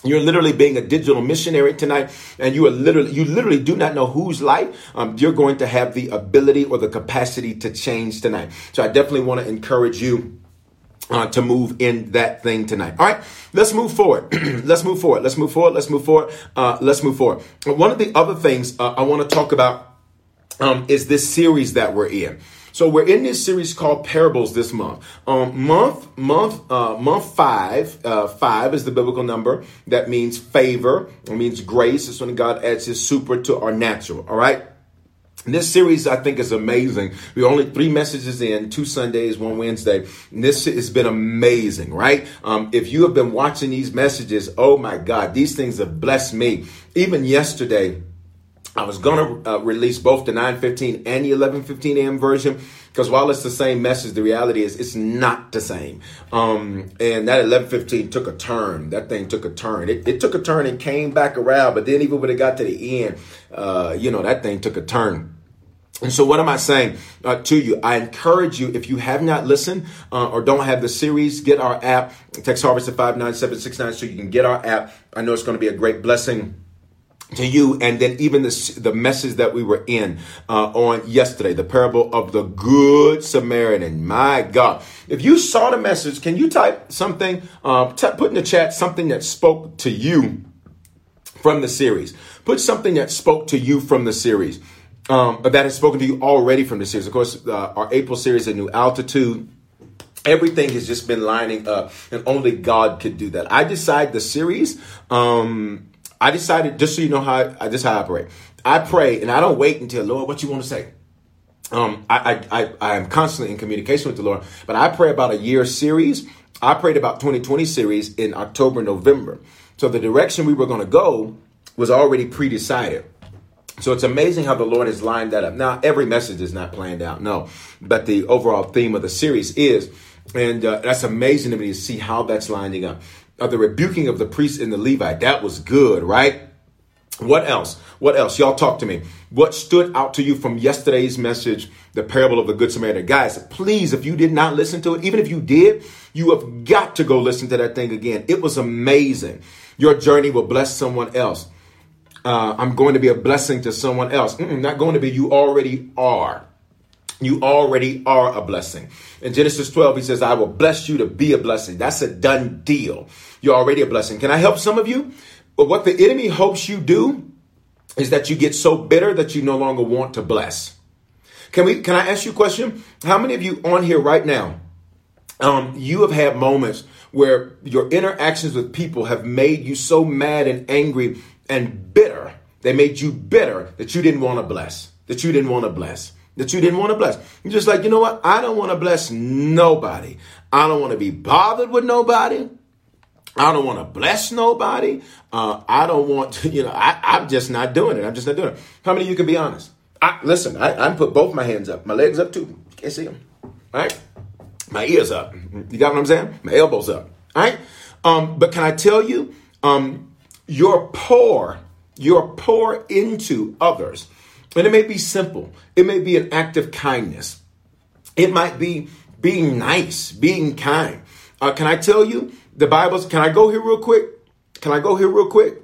you're literally being a digital missionary tonight, and you are literally you literally do not know whose life um, you're going to have the ability or the capacity to change tonight. So I definitely want to encourage you uh, to move in that thing tonight. All right, let's move forward. let's move forward. Let's move forward. Let's move forward. Uh, let's move forward. One of the other things uh, I want to talk about um, is this series that we're in. So we're in this series called Parables this month. Um, month month uh, month five uh, five is the biblical number that means favor. It means grace. It's when God adds His super to our natural. All right. This series, I think, is amazing. We're only three messages in, two Sundays, one Wednesday. And this has been amazing, right? Um, if you have been watching these messages, oh my God, these things have blessed me. Even yesterday, I was going to uh, release both the 9:15 and the 11:15 a.m. version because while it's the same message, the reality is it's not the same. Um, and that 11:15 took a turn. That thing took a turn. It, it, took a turn and came back around. But then even when it got to the end, uh, you know, that thing took a turn. And so, what am I saying uh, to you? I encourage you, if you have not listened uh, or don't have the series, get our app. Text Harvest at 59769 so you can get our app. I know it's going to be a great blessing to you and then even the, the message that we were in uh, on yesterday the parable of the good samaritan my god if you saw the message can you type something uh, t- put in the chat something that spoke to you from the series put something that spoke to you from the series um, that has spoken to you already from the series of course uh, our april series a new altitude everything has just been lining up and only god could do that i decide the series um, I decided, just so you know how I, just how I operate. I pray and I don't wait until Lord, what you want to say. Um, I, I, I, I am constantly in communication with the Lord, but I pray about a year series. I prayed about 2020 series in October, November. So the direction we were going to go was already pre-decided. So it's amazing how the Lord has lined that up. Now, every message is not planned out, no, but the overall theme of the series is, and uh, that's amazing to me to see how that's lining up of the rebuking of the priest and the Levite. That was good, right? What else? What else? Y'all talk to me. What stood out to you from yesterday's message, the parable of the Good Samaritan? Guys, please, if you did not listen to it, even if you did, you have got to go listen to that thing again. It was amazing. Your journey will bless someone else. Uh, I'm going to be a blessing to someone else. Mm-mm, not going to be, you already are. You already are a blessing. In Genesis 12, he says, I will bless you to be a blessing. That's a done deal. You're already a blessing. Can I help some of you? But what the enemy hopes you do is that you get so bitter that you no longer want to bless. Can we can I ask you a question? How many of you on here right now um, you have had moments where your interactions with people have made you so mad and angry and bitter. They made you bitter that you didn't want to bless. That you didn't want to bless that you didn't want to bless. You're just like, you know what? I don't want to bless nobody. I don't want to be bothered with nobody. I don't want to bless nobody. Uh, I don't want to, you know, I, am just not doing it. I'm just not doing it. How many of you can be honest? I, listen, I, I put both my hands up, my legs up too. You can't see them. All right? My ears up. You got what I'm saying? My elbows up. All right? Um, but can I tell you, um, you're poor, you're poor into others and it may be simple, it may be an act of kindness, it might be being nice, being kind. Uh, can I tell you, the Bible's, can I go here real quick? Can I go here real quick?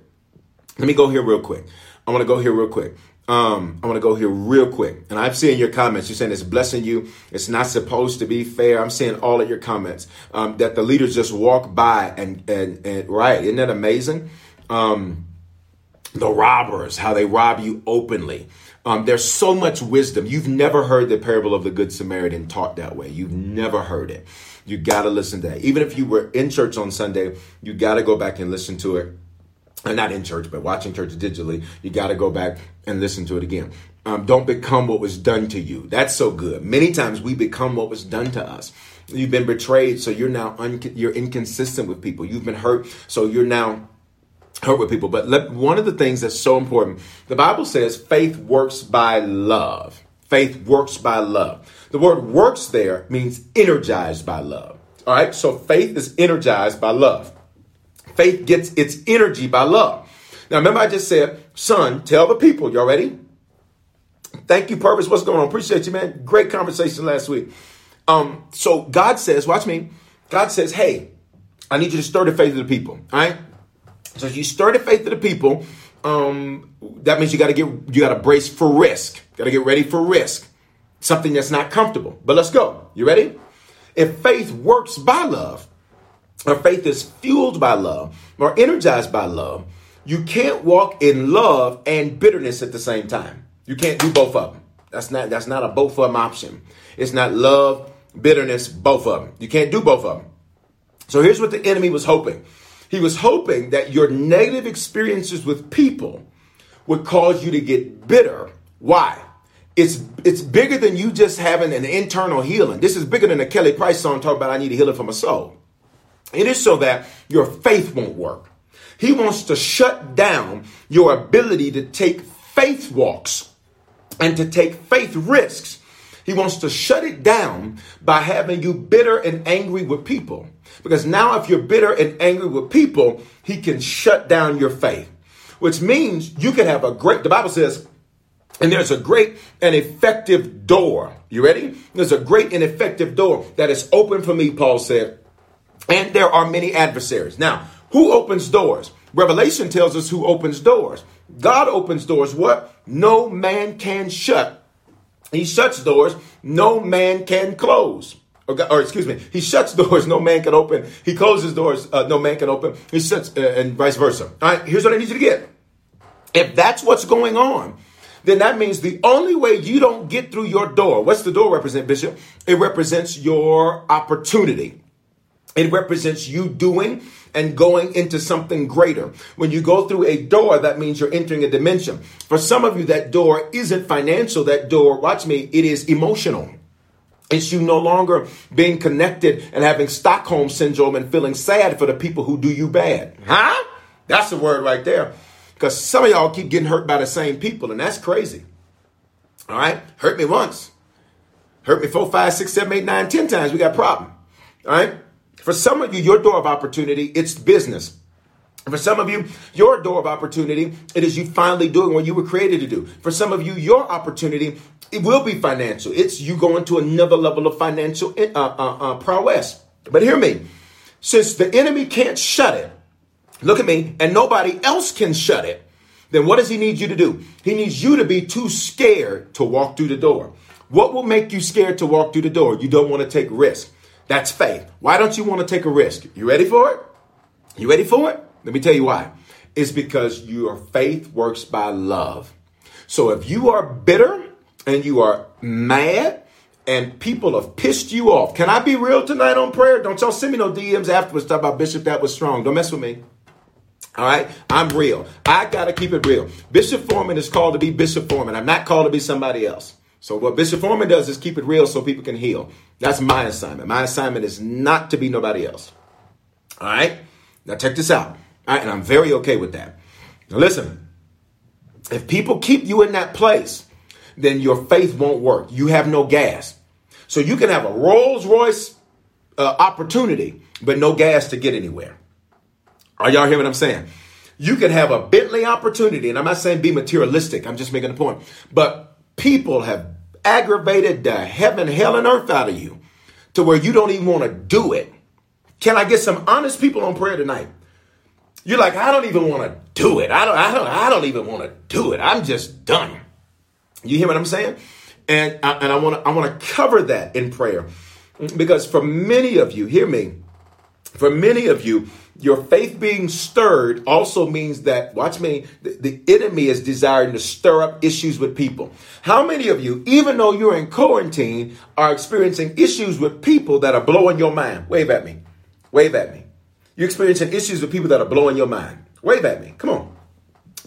Let me go here real quick. I want to go here real quick. Um, I want to go here real quick. And I'm seeing your comments. You're saying it's blessing you. It's not supposed to be fair. I'm seeing all of your comments um, that the leaders just walk by and, and, and right. Isn't that amazing? Um, the robbers, how they rob you openly. Um, there's so much wisdom. You've never heard the parable of the Good Samaritan taught that way. You've never heard it. You got to listen to that. Even if you were in church on Sunday, you got to go back and listen to it. And not in church, but watching church digitally, you got to go back and listen to it again. Um, don't become what was done to you. That's so good. Many times we become what was done to us. You've been betrayed, so you're now un- you're inconsistent with people. You've been hurt, so you're now hurt with people. But let, one of the things that's so important, the Bible says faith works by love. Faith works by love. The word works there means energized by love. All right. So faith is energized by love. Faith gets its energy by love. Now, remember, I just said, son, tell the people. Y'all ready? Thank you, Purpose. What's going on? Appreciate you, man. Great conversation last week. Um, so God says, watch me. God says, hey, I need you to stir the faith of the people. All right. So you stir the faith of the people. Um, that means you got to get you got to brace for risk. Got to get ready for risk. Something that's not comfortable. But let's go. You ready? If faith works by love, or faith is fueled by love, or energized by love, you can't walk in love and bitterness at the same time. You can't do both of them. That's not that's not a both of them option. It's not love, bitterness, both of them. You can't do both of them. So here's what the enemy was hoping. He was hoping that your negative experiences with people would cause you to get bitter. Why? It's it's bigger than you just having an internal healing. This is bigger than a Kelly Price song talking about I need a healing for my soul. It is so that your faith won't work. He wants to shut down your ability to take faith walks and to take faith risks. He wants to shut it down by having you bitter and angry with people. Because now, if you're bitter and angry with people, he can shut down your faith, which means you can have a great, the Bible says, and there's a great and effective door. You ready? There's a great and effective door that is open for me, Paul said. And there are many adversaries. Now, who opens doors? Revelation tells us who opens doors. God opens doors. What? No man can shut. He shuts doors. No man can close. Or, or, excuse me, he shuts doors no man can open. He closes doors uh, no man can open. He shuts, uh, and vice versa. All right, here's what I need you to get. If that's what's going on, then that means the only way you don't get through your door, what's the door represent, Bishop? It represents your opportunity. It represents you doing and going into something greater. When you go through a door, that means you're entering a dimension. For some of you, that door isn't financial. That door, watch me, it is emotional. It's you no longer being connected and having Stockholm syndrome and feeling sad for the people who do you bad. Huh? That's the word right there. Because some of y'all keep getting hurt by the same people, and that's crazy. All right? Hurt me once. Hurt me four, five, six, seven, eight, nine, ten times. We got a problem. All right? For some of you, your door of opportunity, it's business. For some of you, your door of opportunity, it is you finally doing what you were created to do. For some of you, your opportunity, it will be financial. It's you going to another level of financial uh, uh, uh, prowess. But hear me. Since the enemy can't shut it, look at me, and nobody else can shut it, then what does he need you to do? He needs you to be too scared to walk through the door. What will make you scared to walk through the door? You don't want to take risk. That's faith. Why don't you want to take a risk? You ready for it? You ready for it? Let me tell you why. It's because your faith works by love. So if you are bitter and you are mad and people have pissed you off, can I be real tonight on prayer? Don't y'all send me no DMs afterwards talk about Bishop that was strong. Don't mess with me. All right, I'm real. I got to keep it real. Bishop Foreman is called to be Bishop Foreman. I'm not called to be somebody else. So what Bishop Foreman does is keep it real so people can heal. That's my assignment. My assignment is not to be nobody else. All right? Now check this out. Right, and I'm very okay with that. Now listen, if people keep you in that place, then your faith won't work. You have no gas. So you can have a Rolls Royce uh, opportunity, but no gas to get anywhere. Are y'all hearing what I'm saying? You can have a Bentley opportunity, and I'm not saying be materialistic, I'm just making a point. But people have aggravated the heaven, hell, and earth out of you to where you don't even want to do it. Can I get some honest people on prayer tonight? You're like, I don't even want to do it. I don't, I don't, I don't even want to do it. I'm just done. You hear what I'm saying? And I, and I want to I want to cover that in prayer because for many of you, hear me. For many of you, your faith being stirred also means that, watch me, the, the, enemy is desiring to stir up issues with people. How many of you, even though you're in quarantine, are experiencing issues with people that are blowing your mind? Wave at me. Wave at me. You're experiencing issues with people that are blowing your mind. Wave at me. Come on.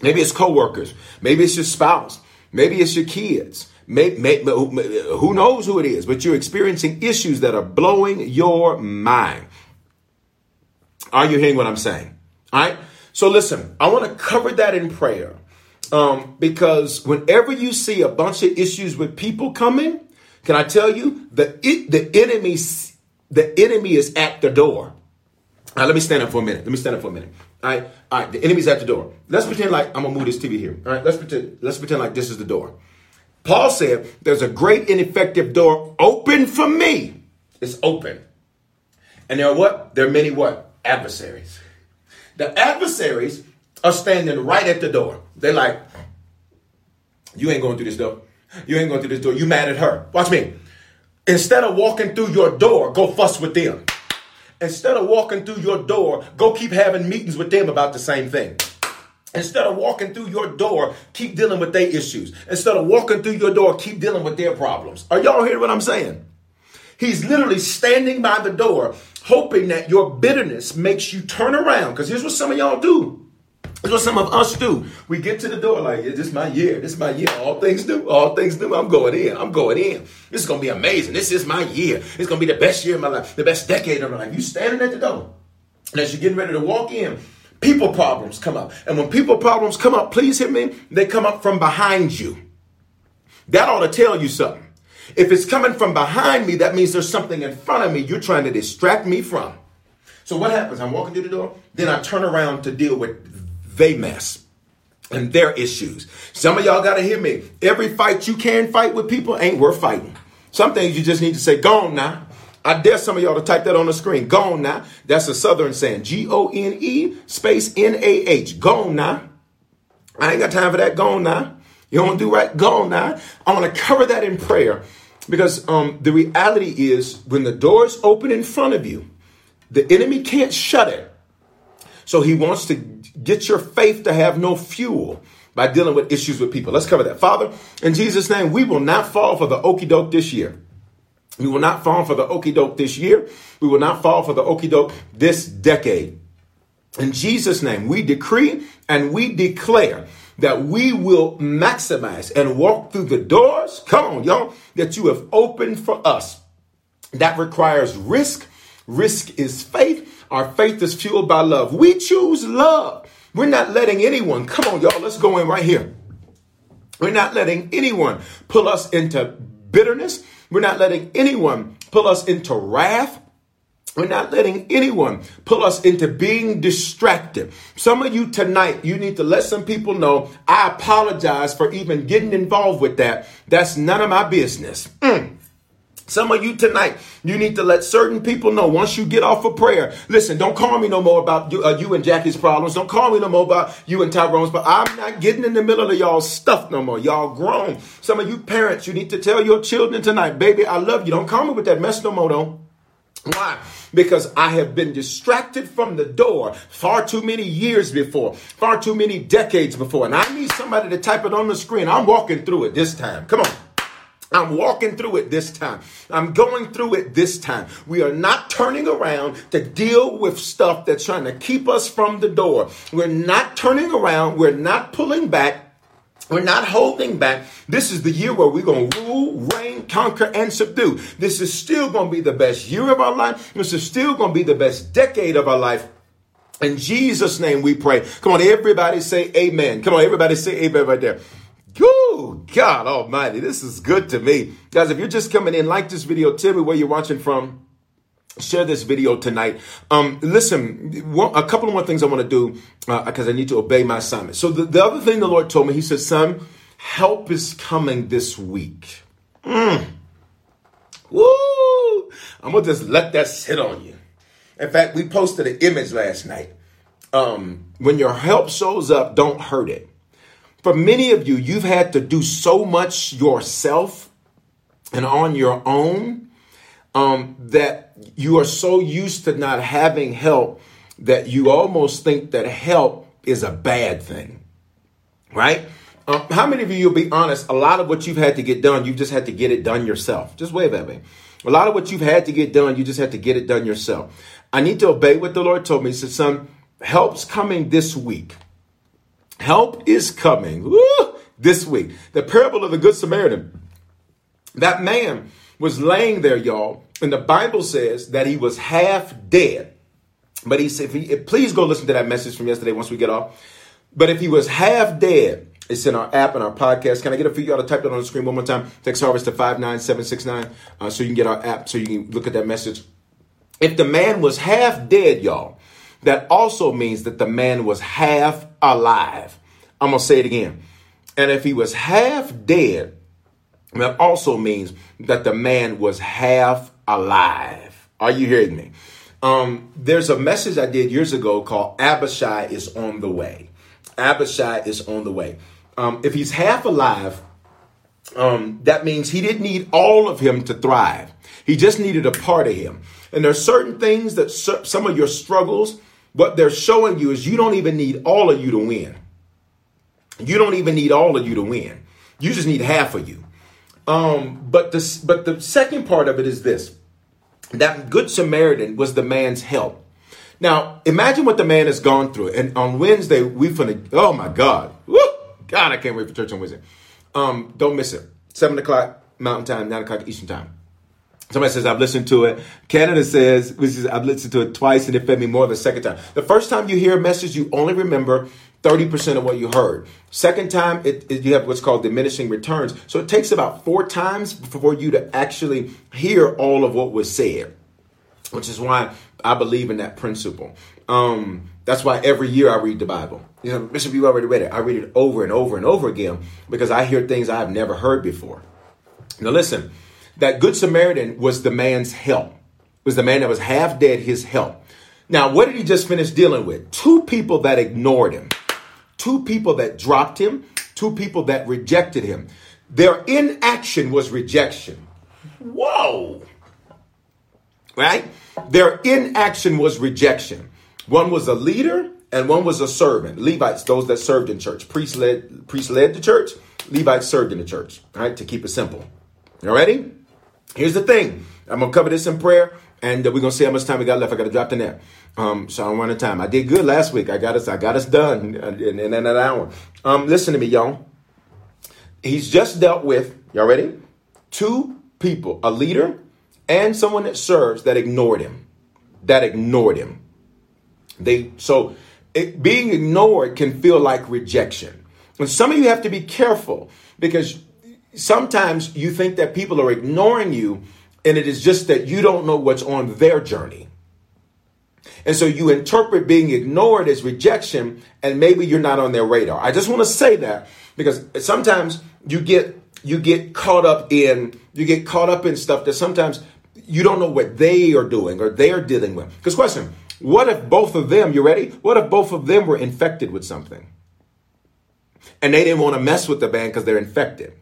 Maybe it's coworkers. Maybe it's your spouse. Maybe it's your kids. Maybe, maybe, who knows who it is, but you're experiencing issues that are blowing your mind. Are you hearing what I'm saying? All right. So listen, I want to cover that in prayer. Um, because whenever you see a bunch of issues with people coming, can I tell you the the enemy the enemy is at the door. Now let me stand up for a minute. Let me stand up for a minute. All right, all right. The enemy's at the door. Let's pretend like I'm gonna move this TV here. All right, let's pretend. Let's pretend like this is the door. Paul said, "There's a great and effective door open for me. It's open, and there are what? There are many what? adversaries. The adversaries are standing right at the door. They're like, You ain't going through this door. You ain't going through this door. You mad at her. Watch me. Instead of walking through your door, go fuss with them. Instead of walking through your door, go keep having meetings with them about the same thing. Instead of walking through your door, keep dealing with their issues. Instead of walking through your door, keep dealing with their problems. Are y'all hearing what I'm saying? He's literally standing by the door, hoping that your bitterness makes you turn around. Because here's what some of y'all do. Here's what some of us do. We get to the door like, yeah, this is my year. This is my year. All things new. All things new. I'm going in. I'm going in. This is going to be amazing. This is my year. It's going to be the best year of my life, the best decade of my life. You standing at the door. And as you're getting ready to walk in, people problems come up. And when people problems come up, please hear me, they come up from behind you. That ought to tell you something. If it's coming from behind me, that means there's something in front of me you're trying to distract me from. So what happens? I'm walking through the door, then I turn around to deal with they mess and their issues. Some of y'all got to hear me. Every fight you can fight with people ain't worth fighting. Some things you just need to say, go on now. I dare some of y'all to type that on the screen. Go on now. That's a southern saying. G O N E space N A H. Go on now. I ain't got time for that. Go on now. You don't do right? Go on now. I want to cover that in prayer because um, the reality is when the doors open in front of you, the enemy can't shut it. So he wants to get your faith to have no fuel by dealing with issues with people. Let's cover that. Father, in Jesus' name, we will not fall for the okey doke this year. We will not fall for the okey doke this year. We will not fall for the okey doke this decade. In Jesus' name, we decree and we declare that we will maximize and walk through the doors, come on, y'all, that you have opened for us. That requires risk. Risk is faith. Our faith is fueled by love. We choose love. We're not letting anyone, come on, y'all, let's go in right here. We're not letting anyone pull us into bitterness. We're not letting anyone pull us into wrath. We're not letting anyone pull us into being distracted. Some of you tonight, you need to let some people know I apologize for even getting involved with that. That's none of my business. Mm. Some of you tonight, you need to let certain people know once you get off of prayer. Listen, don't call me no more about you, uh, you and Jackie's problems. Don't call me no more about you and Tyrone's. But I'm not getting in the middle of y'all stuff no more. Y'all grown. Some of you parents, you need to tell your children tonight, baby, I love you. Don't call me with that mess no more, though. Why? Because I have been distracted from the door far too many years before, far too many decades before. And I need somebody to type it on the screen. I'm walking through it this time. Come on. I'm walking through it this time. I'm going through it this time. We are not turning around to deal with stuff that's trying to keep us from the door. We're not turning around. We're not pulling back. We're not holding back. This is the year where we're going to rule, reign, conquer, and subdue. This is still going to be the best year of our life. This is still going to be the best decade of our life. In Jesus' name we pray. Come on, everybody say amen. Come on, everybody say amen right there. Whoo, God almighty, this is good to me. Guys, if you're just coming in, like this video, tell me where you're watching from. Share this video tonight. Um, listen, one, a couple more things I want to do because uh, I need to obey my assignment. So the, the other thing the Lord told me, He said, "Son, help is coming this week." Mm. Woo! I'm gonna just let that sit on you. In fact, we posted an image last night. Um, when your help shows up, don't hurt it. For many of you, you've had to do so much yourself and on your own um, that you are so used to not having help that you almost think that help is a bad thing, right? Um, how many of you, you'll be honest, a lot of what you've had to get done, you've just had to get it done yourself. Just wave at me. A lot of what you've had to get done, you just had to get it done yourself. I need to obey what the Lord told me. He said, son, help's coming this week. Help is coming Woo! this week. The parable of the Good Samaritan. That man was laying there, y'all, and the Bible says that he was half dead. But he said, he, please go listen to that message from yesterday once we get off. But if he was half dead, it's in our app and our podcast. Can I get a few y'all to type that on the screen one more time? Text harvest to 59769 uh, so you can get our app so you can look at that message. If the man was half dead, y'all, that also means that the man was half alive. I'm going to say it again. And if he was half dead, that also means that the man was half alive. Are you hearing me? Um, there's a message I did years ago called Abishai is on the way. Abishai is on the way. Um, if he's half alive, um, that means he didn't need all of him to thrive. He just needed a part of him. And there are certain things that some of your struggles what they're showing you is you don't even need all of you to win. You don't even need all of you to win. You just need half of you. Um, but the but the second part of it is this: that good Samaritan was the man's help. Now, imagine what the man has gone through. And on Wednesday, we finna. Oh my God, Woo! God, I can't wait for church on Wednesday. Um, don't miss it. Seven o'clock Mountain Time, nine o'clock Eastern Time. Somebody says, I've listened to it. Canada says, which is, I've listened to it twice and it fed me more the second time. The first time you hear a message, you only remember 30% of what you heard. Second time, it, it, you have what's called diminishing returns. So it takes about four times for you to actually hear all of what was said, which is why I believe in that principle. Um, that's why every year I read the Bible. You know, Bishop, you already read it. I read it over and over and over again because I hear things I've never heard before. Now listen, that Good Samaritan was the man's help. Was the man that was half dead his help. Now, what did he just finish dealing with? Two people that ignored him, two people that dropped him, two people that rejected him. Their inaction was rejection. Whoa. Right? Their inaction was rejection. One was a leader and one was a servant. Levites, those that served in church. Priests led, priests led the church. Levites served in the church. Right, to keep it simple. You ready? Here's the thing. I'm gonna cover this in prayer, and uh, we're gonna see how much time we got left. I gotta drop the net. Um, so I'm running time. I did good last week. I got us. I got us done in, in, in an hour. Um, listen to me, y'all. He's just dealt with. Y'all ready? Two people, a leader and someone that serves that ignored him. That ignored him. They so it, being ignored can feel like rejection. And some of you have to be careful because sometimes you think that people are ignoring you and it is just that you don't know what's on their journey. And so you interpret being ignored as rejection and maybe you're not on their radar. I just want to say that because sometimes you get you get caught up in you get caught up in stuff that sometimes you don't know what they are doing or they are dealing with. Because question, what if both of them, you ready? What if both of them were infected with something? And they didn't want to mess with the band because they're infected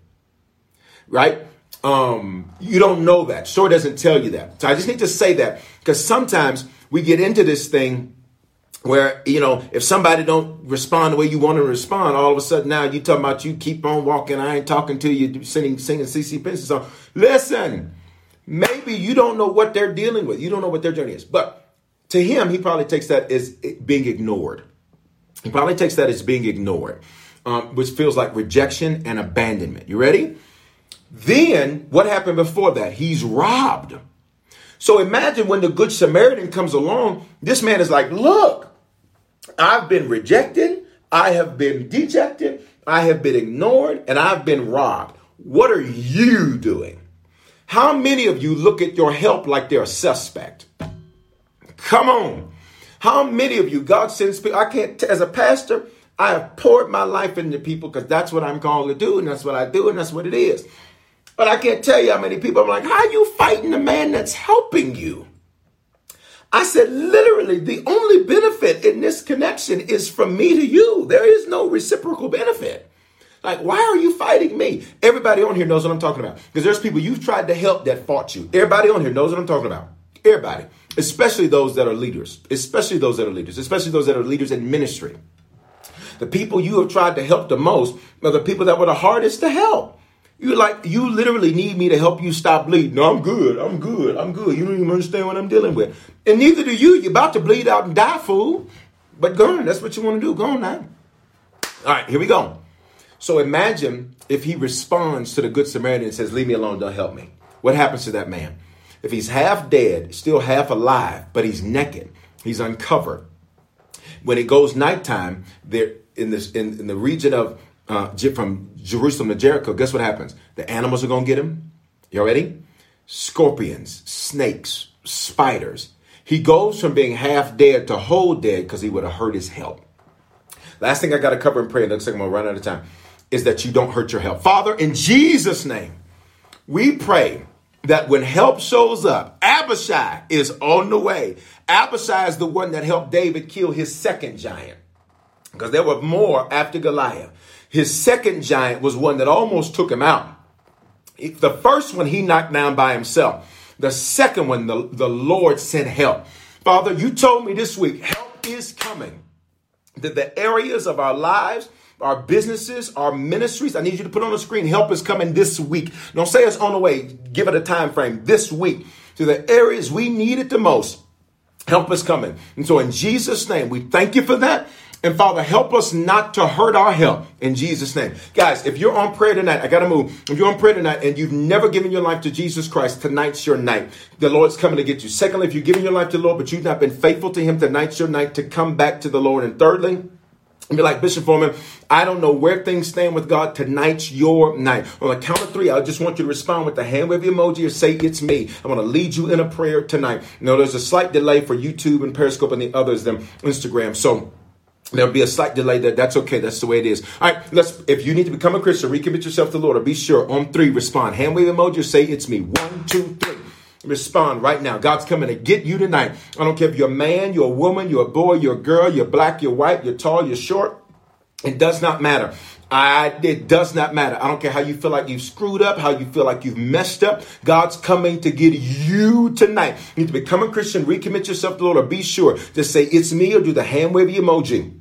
right? Um, you don't know that. Sure doesn't tell you that. So I just need to say that because sometimes we get into this thing where you know if somebody don't respond the way you want to respond, all of a sudden now you talking about you keep on walking. I ain't talking to you, singing singing CeCe Peniston song. Listen, maybe you don't know what they're dealing with. You don't know what their journey is, but to him, he probably takes that as being ignored. He probably takes that as being ignored, um, which feels like rejection and abandonment. You ready? Then what happened before that? He's robbed. So imagine when the Good Samaritan comes along, this man is like, Look, I've been rejected, I have been dejected, I have been ignored, and I've been robbed. What are you doing? How many of you look at your help like they're a suspect? Come on. How many of you, God sends people, I can't, as a pastor, I have poured my life into people because that's what I'm called to do, and that's what I do, and that's what it is. But I can't tell you how many people I'm like, how are you fighting the man that's helping you? I said, literally, the only benefit in this connection is from me to you. There is no reciprocal benefit. Like, why are you fighting me? Everybody on here knows what I'm talking about. Because there's people you've tried to help that fought you. Everybody on here knows what I'm talking about. Everybody. Especially those that are leaders. Especially those that are leaders. Especially those that are leaders in ministry. The people you have tried to help the most are the people that were the hardest to help. You like you literally need me to help you stop bleeding. No, I'm good. I'm good. I'm good. You don't even understand what I'm dealing with. And neither do you. You're about to bleed out and die, fool. But go on. That's what you want to do. Go on now. All right, here we go. So imagine if he responds to the Good Samaritan and says, Leave me alone, don't help me. What happens to that man? If he's half dead, still half alive, but he's naked, he's uncovered. When it goes nighttime, there in this in, in the region of uh, from Jerusalem to Jericho, guess what happens? The animals are going to get him. You ready? Scorpions, snakes, spiders. He goes from being half dead to whole dead because he would have hurt his help. Last thing I got to cover in prayer, looks like I'm going to run out of time, is that you don't hurt your help. Father, in Jesus' name, we pray that when help shows up, Abishai is on the way. Abishai is the one that helped David kill his second giant because there were more after Goliath. His second giant was one that almost took him out. The first one he knocked down by himself. The second one, the, the Lord sent help. Father, you told me this week, help is coming. that the areas of our lives, our businesses, our ministries, I need you to put on the screen, help is coming this week. Don't say it's on the way. Give it a time frame this week to the areas we need it the most. Help is coming. And so in Jesus' name, we thank you for that. And Father, help us not to hurt our health in Jesus' name. Guys, if you're on prayer tonight, I got to move. If you're on prayer tonight and you've never given your life to Jesus Christ, tonight's your night. The Lord's coming to get you. Secondly, if you're giving your life to the Lord, but you've not been faithful to Him, tonight's your night to come back to the Lord. And thirdly, be like, Bishop Foreman, I don't know where things stand with God. Tonight's your night. On the count of three, I just want you to respond with the hand wave emoji or say, It's me. I'm going to lead you in a prayer tonight. You there's a slight delay for YouTube and Periscope and the others than Instagram. So, There'll be a slight delay there. That's okay. That's the way it is. All right, let's. If you need to become a Christian, recommit yourself to the Lord. Or be sure on three, respond. Hand wave emoji. Say it's me. One, two, three. Respond right now. God's coming to get you tonight. I don't care if you're a man, you're a woman, you're a boy, you're a girl, you're black, you're white, you're tall, you're short. It does not matter. I, it does not matter. I don't care how you feel like you've screwed up, how you feel like you've messed up. God's coming to get you tonight. You need to become a Christian, recommit yourself to the Lord, or be sure to say, It's me, or do the hand wavy emoji.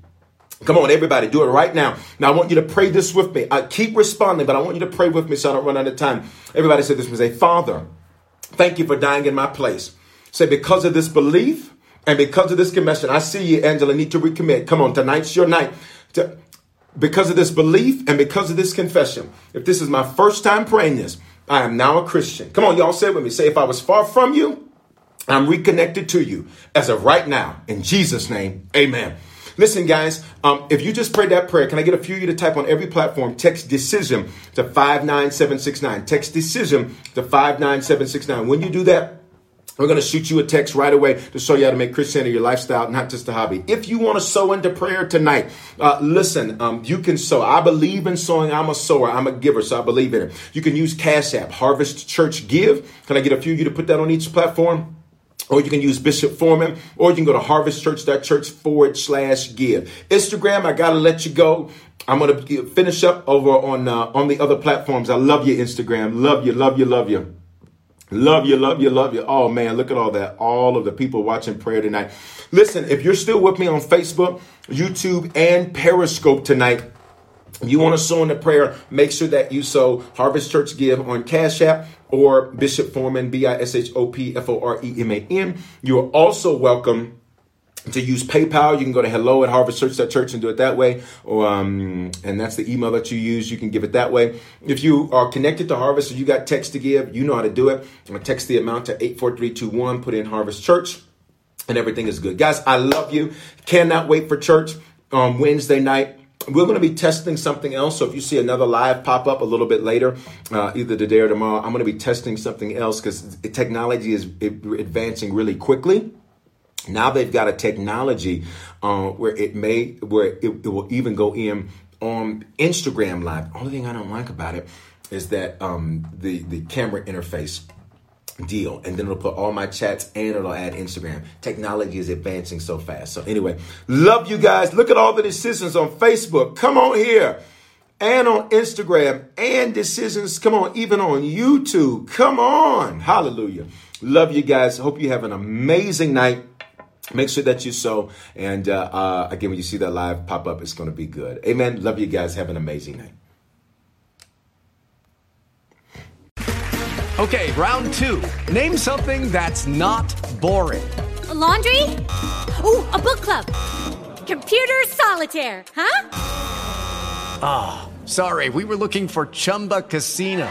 Come on, everybody, do it right now. Now, I want you to pray this with me. I keep responding, but I want you to pray with me so I don't run out of time. Everybody say this say, Father, thank you for dying in my place. Say, because of this belief and because of this commission, I see you, Angela, need to recommit. Come on, tonight's your night. To, because of this belief and because of this confession, if this is my first time praying this, I am now a Christian. Come on, y'all say it with me. Say, if I was far from you, I'm reconnected to you as of right now. In Jesus' name, amen. Listen, guys, um, if you just prayed that prayer, can I get a few of you to type on every platform, text decision to 59769. Text decision to 59769. When you do that, we're going to shoot you a text right away to show you how to make Christianity your lifestyle, not just a hobby. If you want to sow into prayer tonight, uh, listen, um, you can sow. I believe in sowing. I'm a sower. I'm a giver, so I believe in it. You can use Cash App, Harvest Church Give. Can I get a few of you to put that on each platform? Or you can use Bishop Foreman, or you can go to harvestchurch.church forward slash give. Instagram, I gotta let you go. I'm gonna finish up over on uh, on the other platforms. I love you, Instagram. Love you, love you, love you. Love you, love you, love you. Oh man, look at all that. All of the people watching prayer tonight. Listen, if you're still with me on Facebook, YouTube, and Periscope tonight, you want to sow into prayer, make sure that you sow Harvest Church Give on Cash App or Bishop Foreman, B I S H O P F O R E M A N. You are also welcome to use PayPal. You can go to hello at harvestchurch.church and do it that way. Or, um, and that's the email that you use. You can give it that way. If you are connected to Harvest or you got text to give, you know how to do it. Text the amount to 84321, put in Harvest Church, and everything is good. Guys, I love you. Cannot wait for church on Wednesday night we're going to be testing something else. So if you see another live pop up a little bit later, uh, either today or tomorrow, I'm going to be testing something else because technology is advancing really quickly. Now they've got a technology uh, where it may, where it, it, will even go in on Instagram Live. Only thing I don't like about it is that um, the the camera interface deal and then it'll put all my chats and it'll add instagram. Technology is advancing so fast. So anyway love you guys. Look at all the decisions on facebook. Come on here. And on instagram. And decisions come on even on youtube. Come on. Hallelujah. Love you guys. Hope you have an amazing night Make sure that you sow. And uh, uh, again, when you see that live pop up, it's going to be good. Amen. Love you guys. Have an amazing night. Okay, round two. Name something that's not boring. A laundry? Ooh, a book club. Computer solitaire, huh? Ah, oh, sorry, we were looking for Chumba Casino.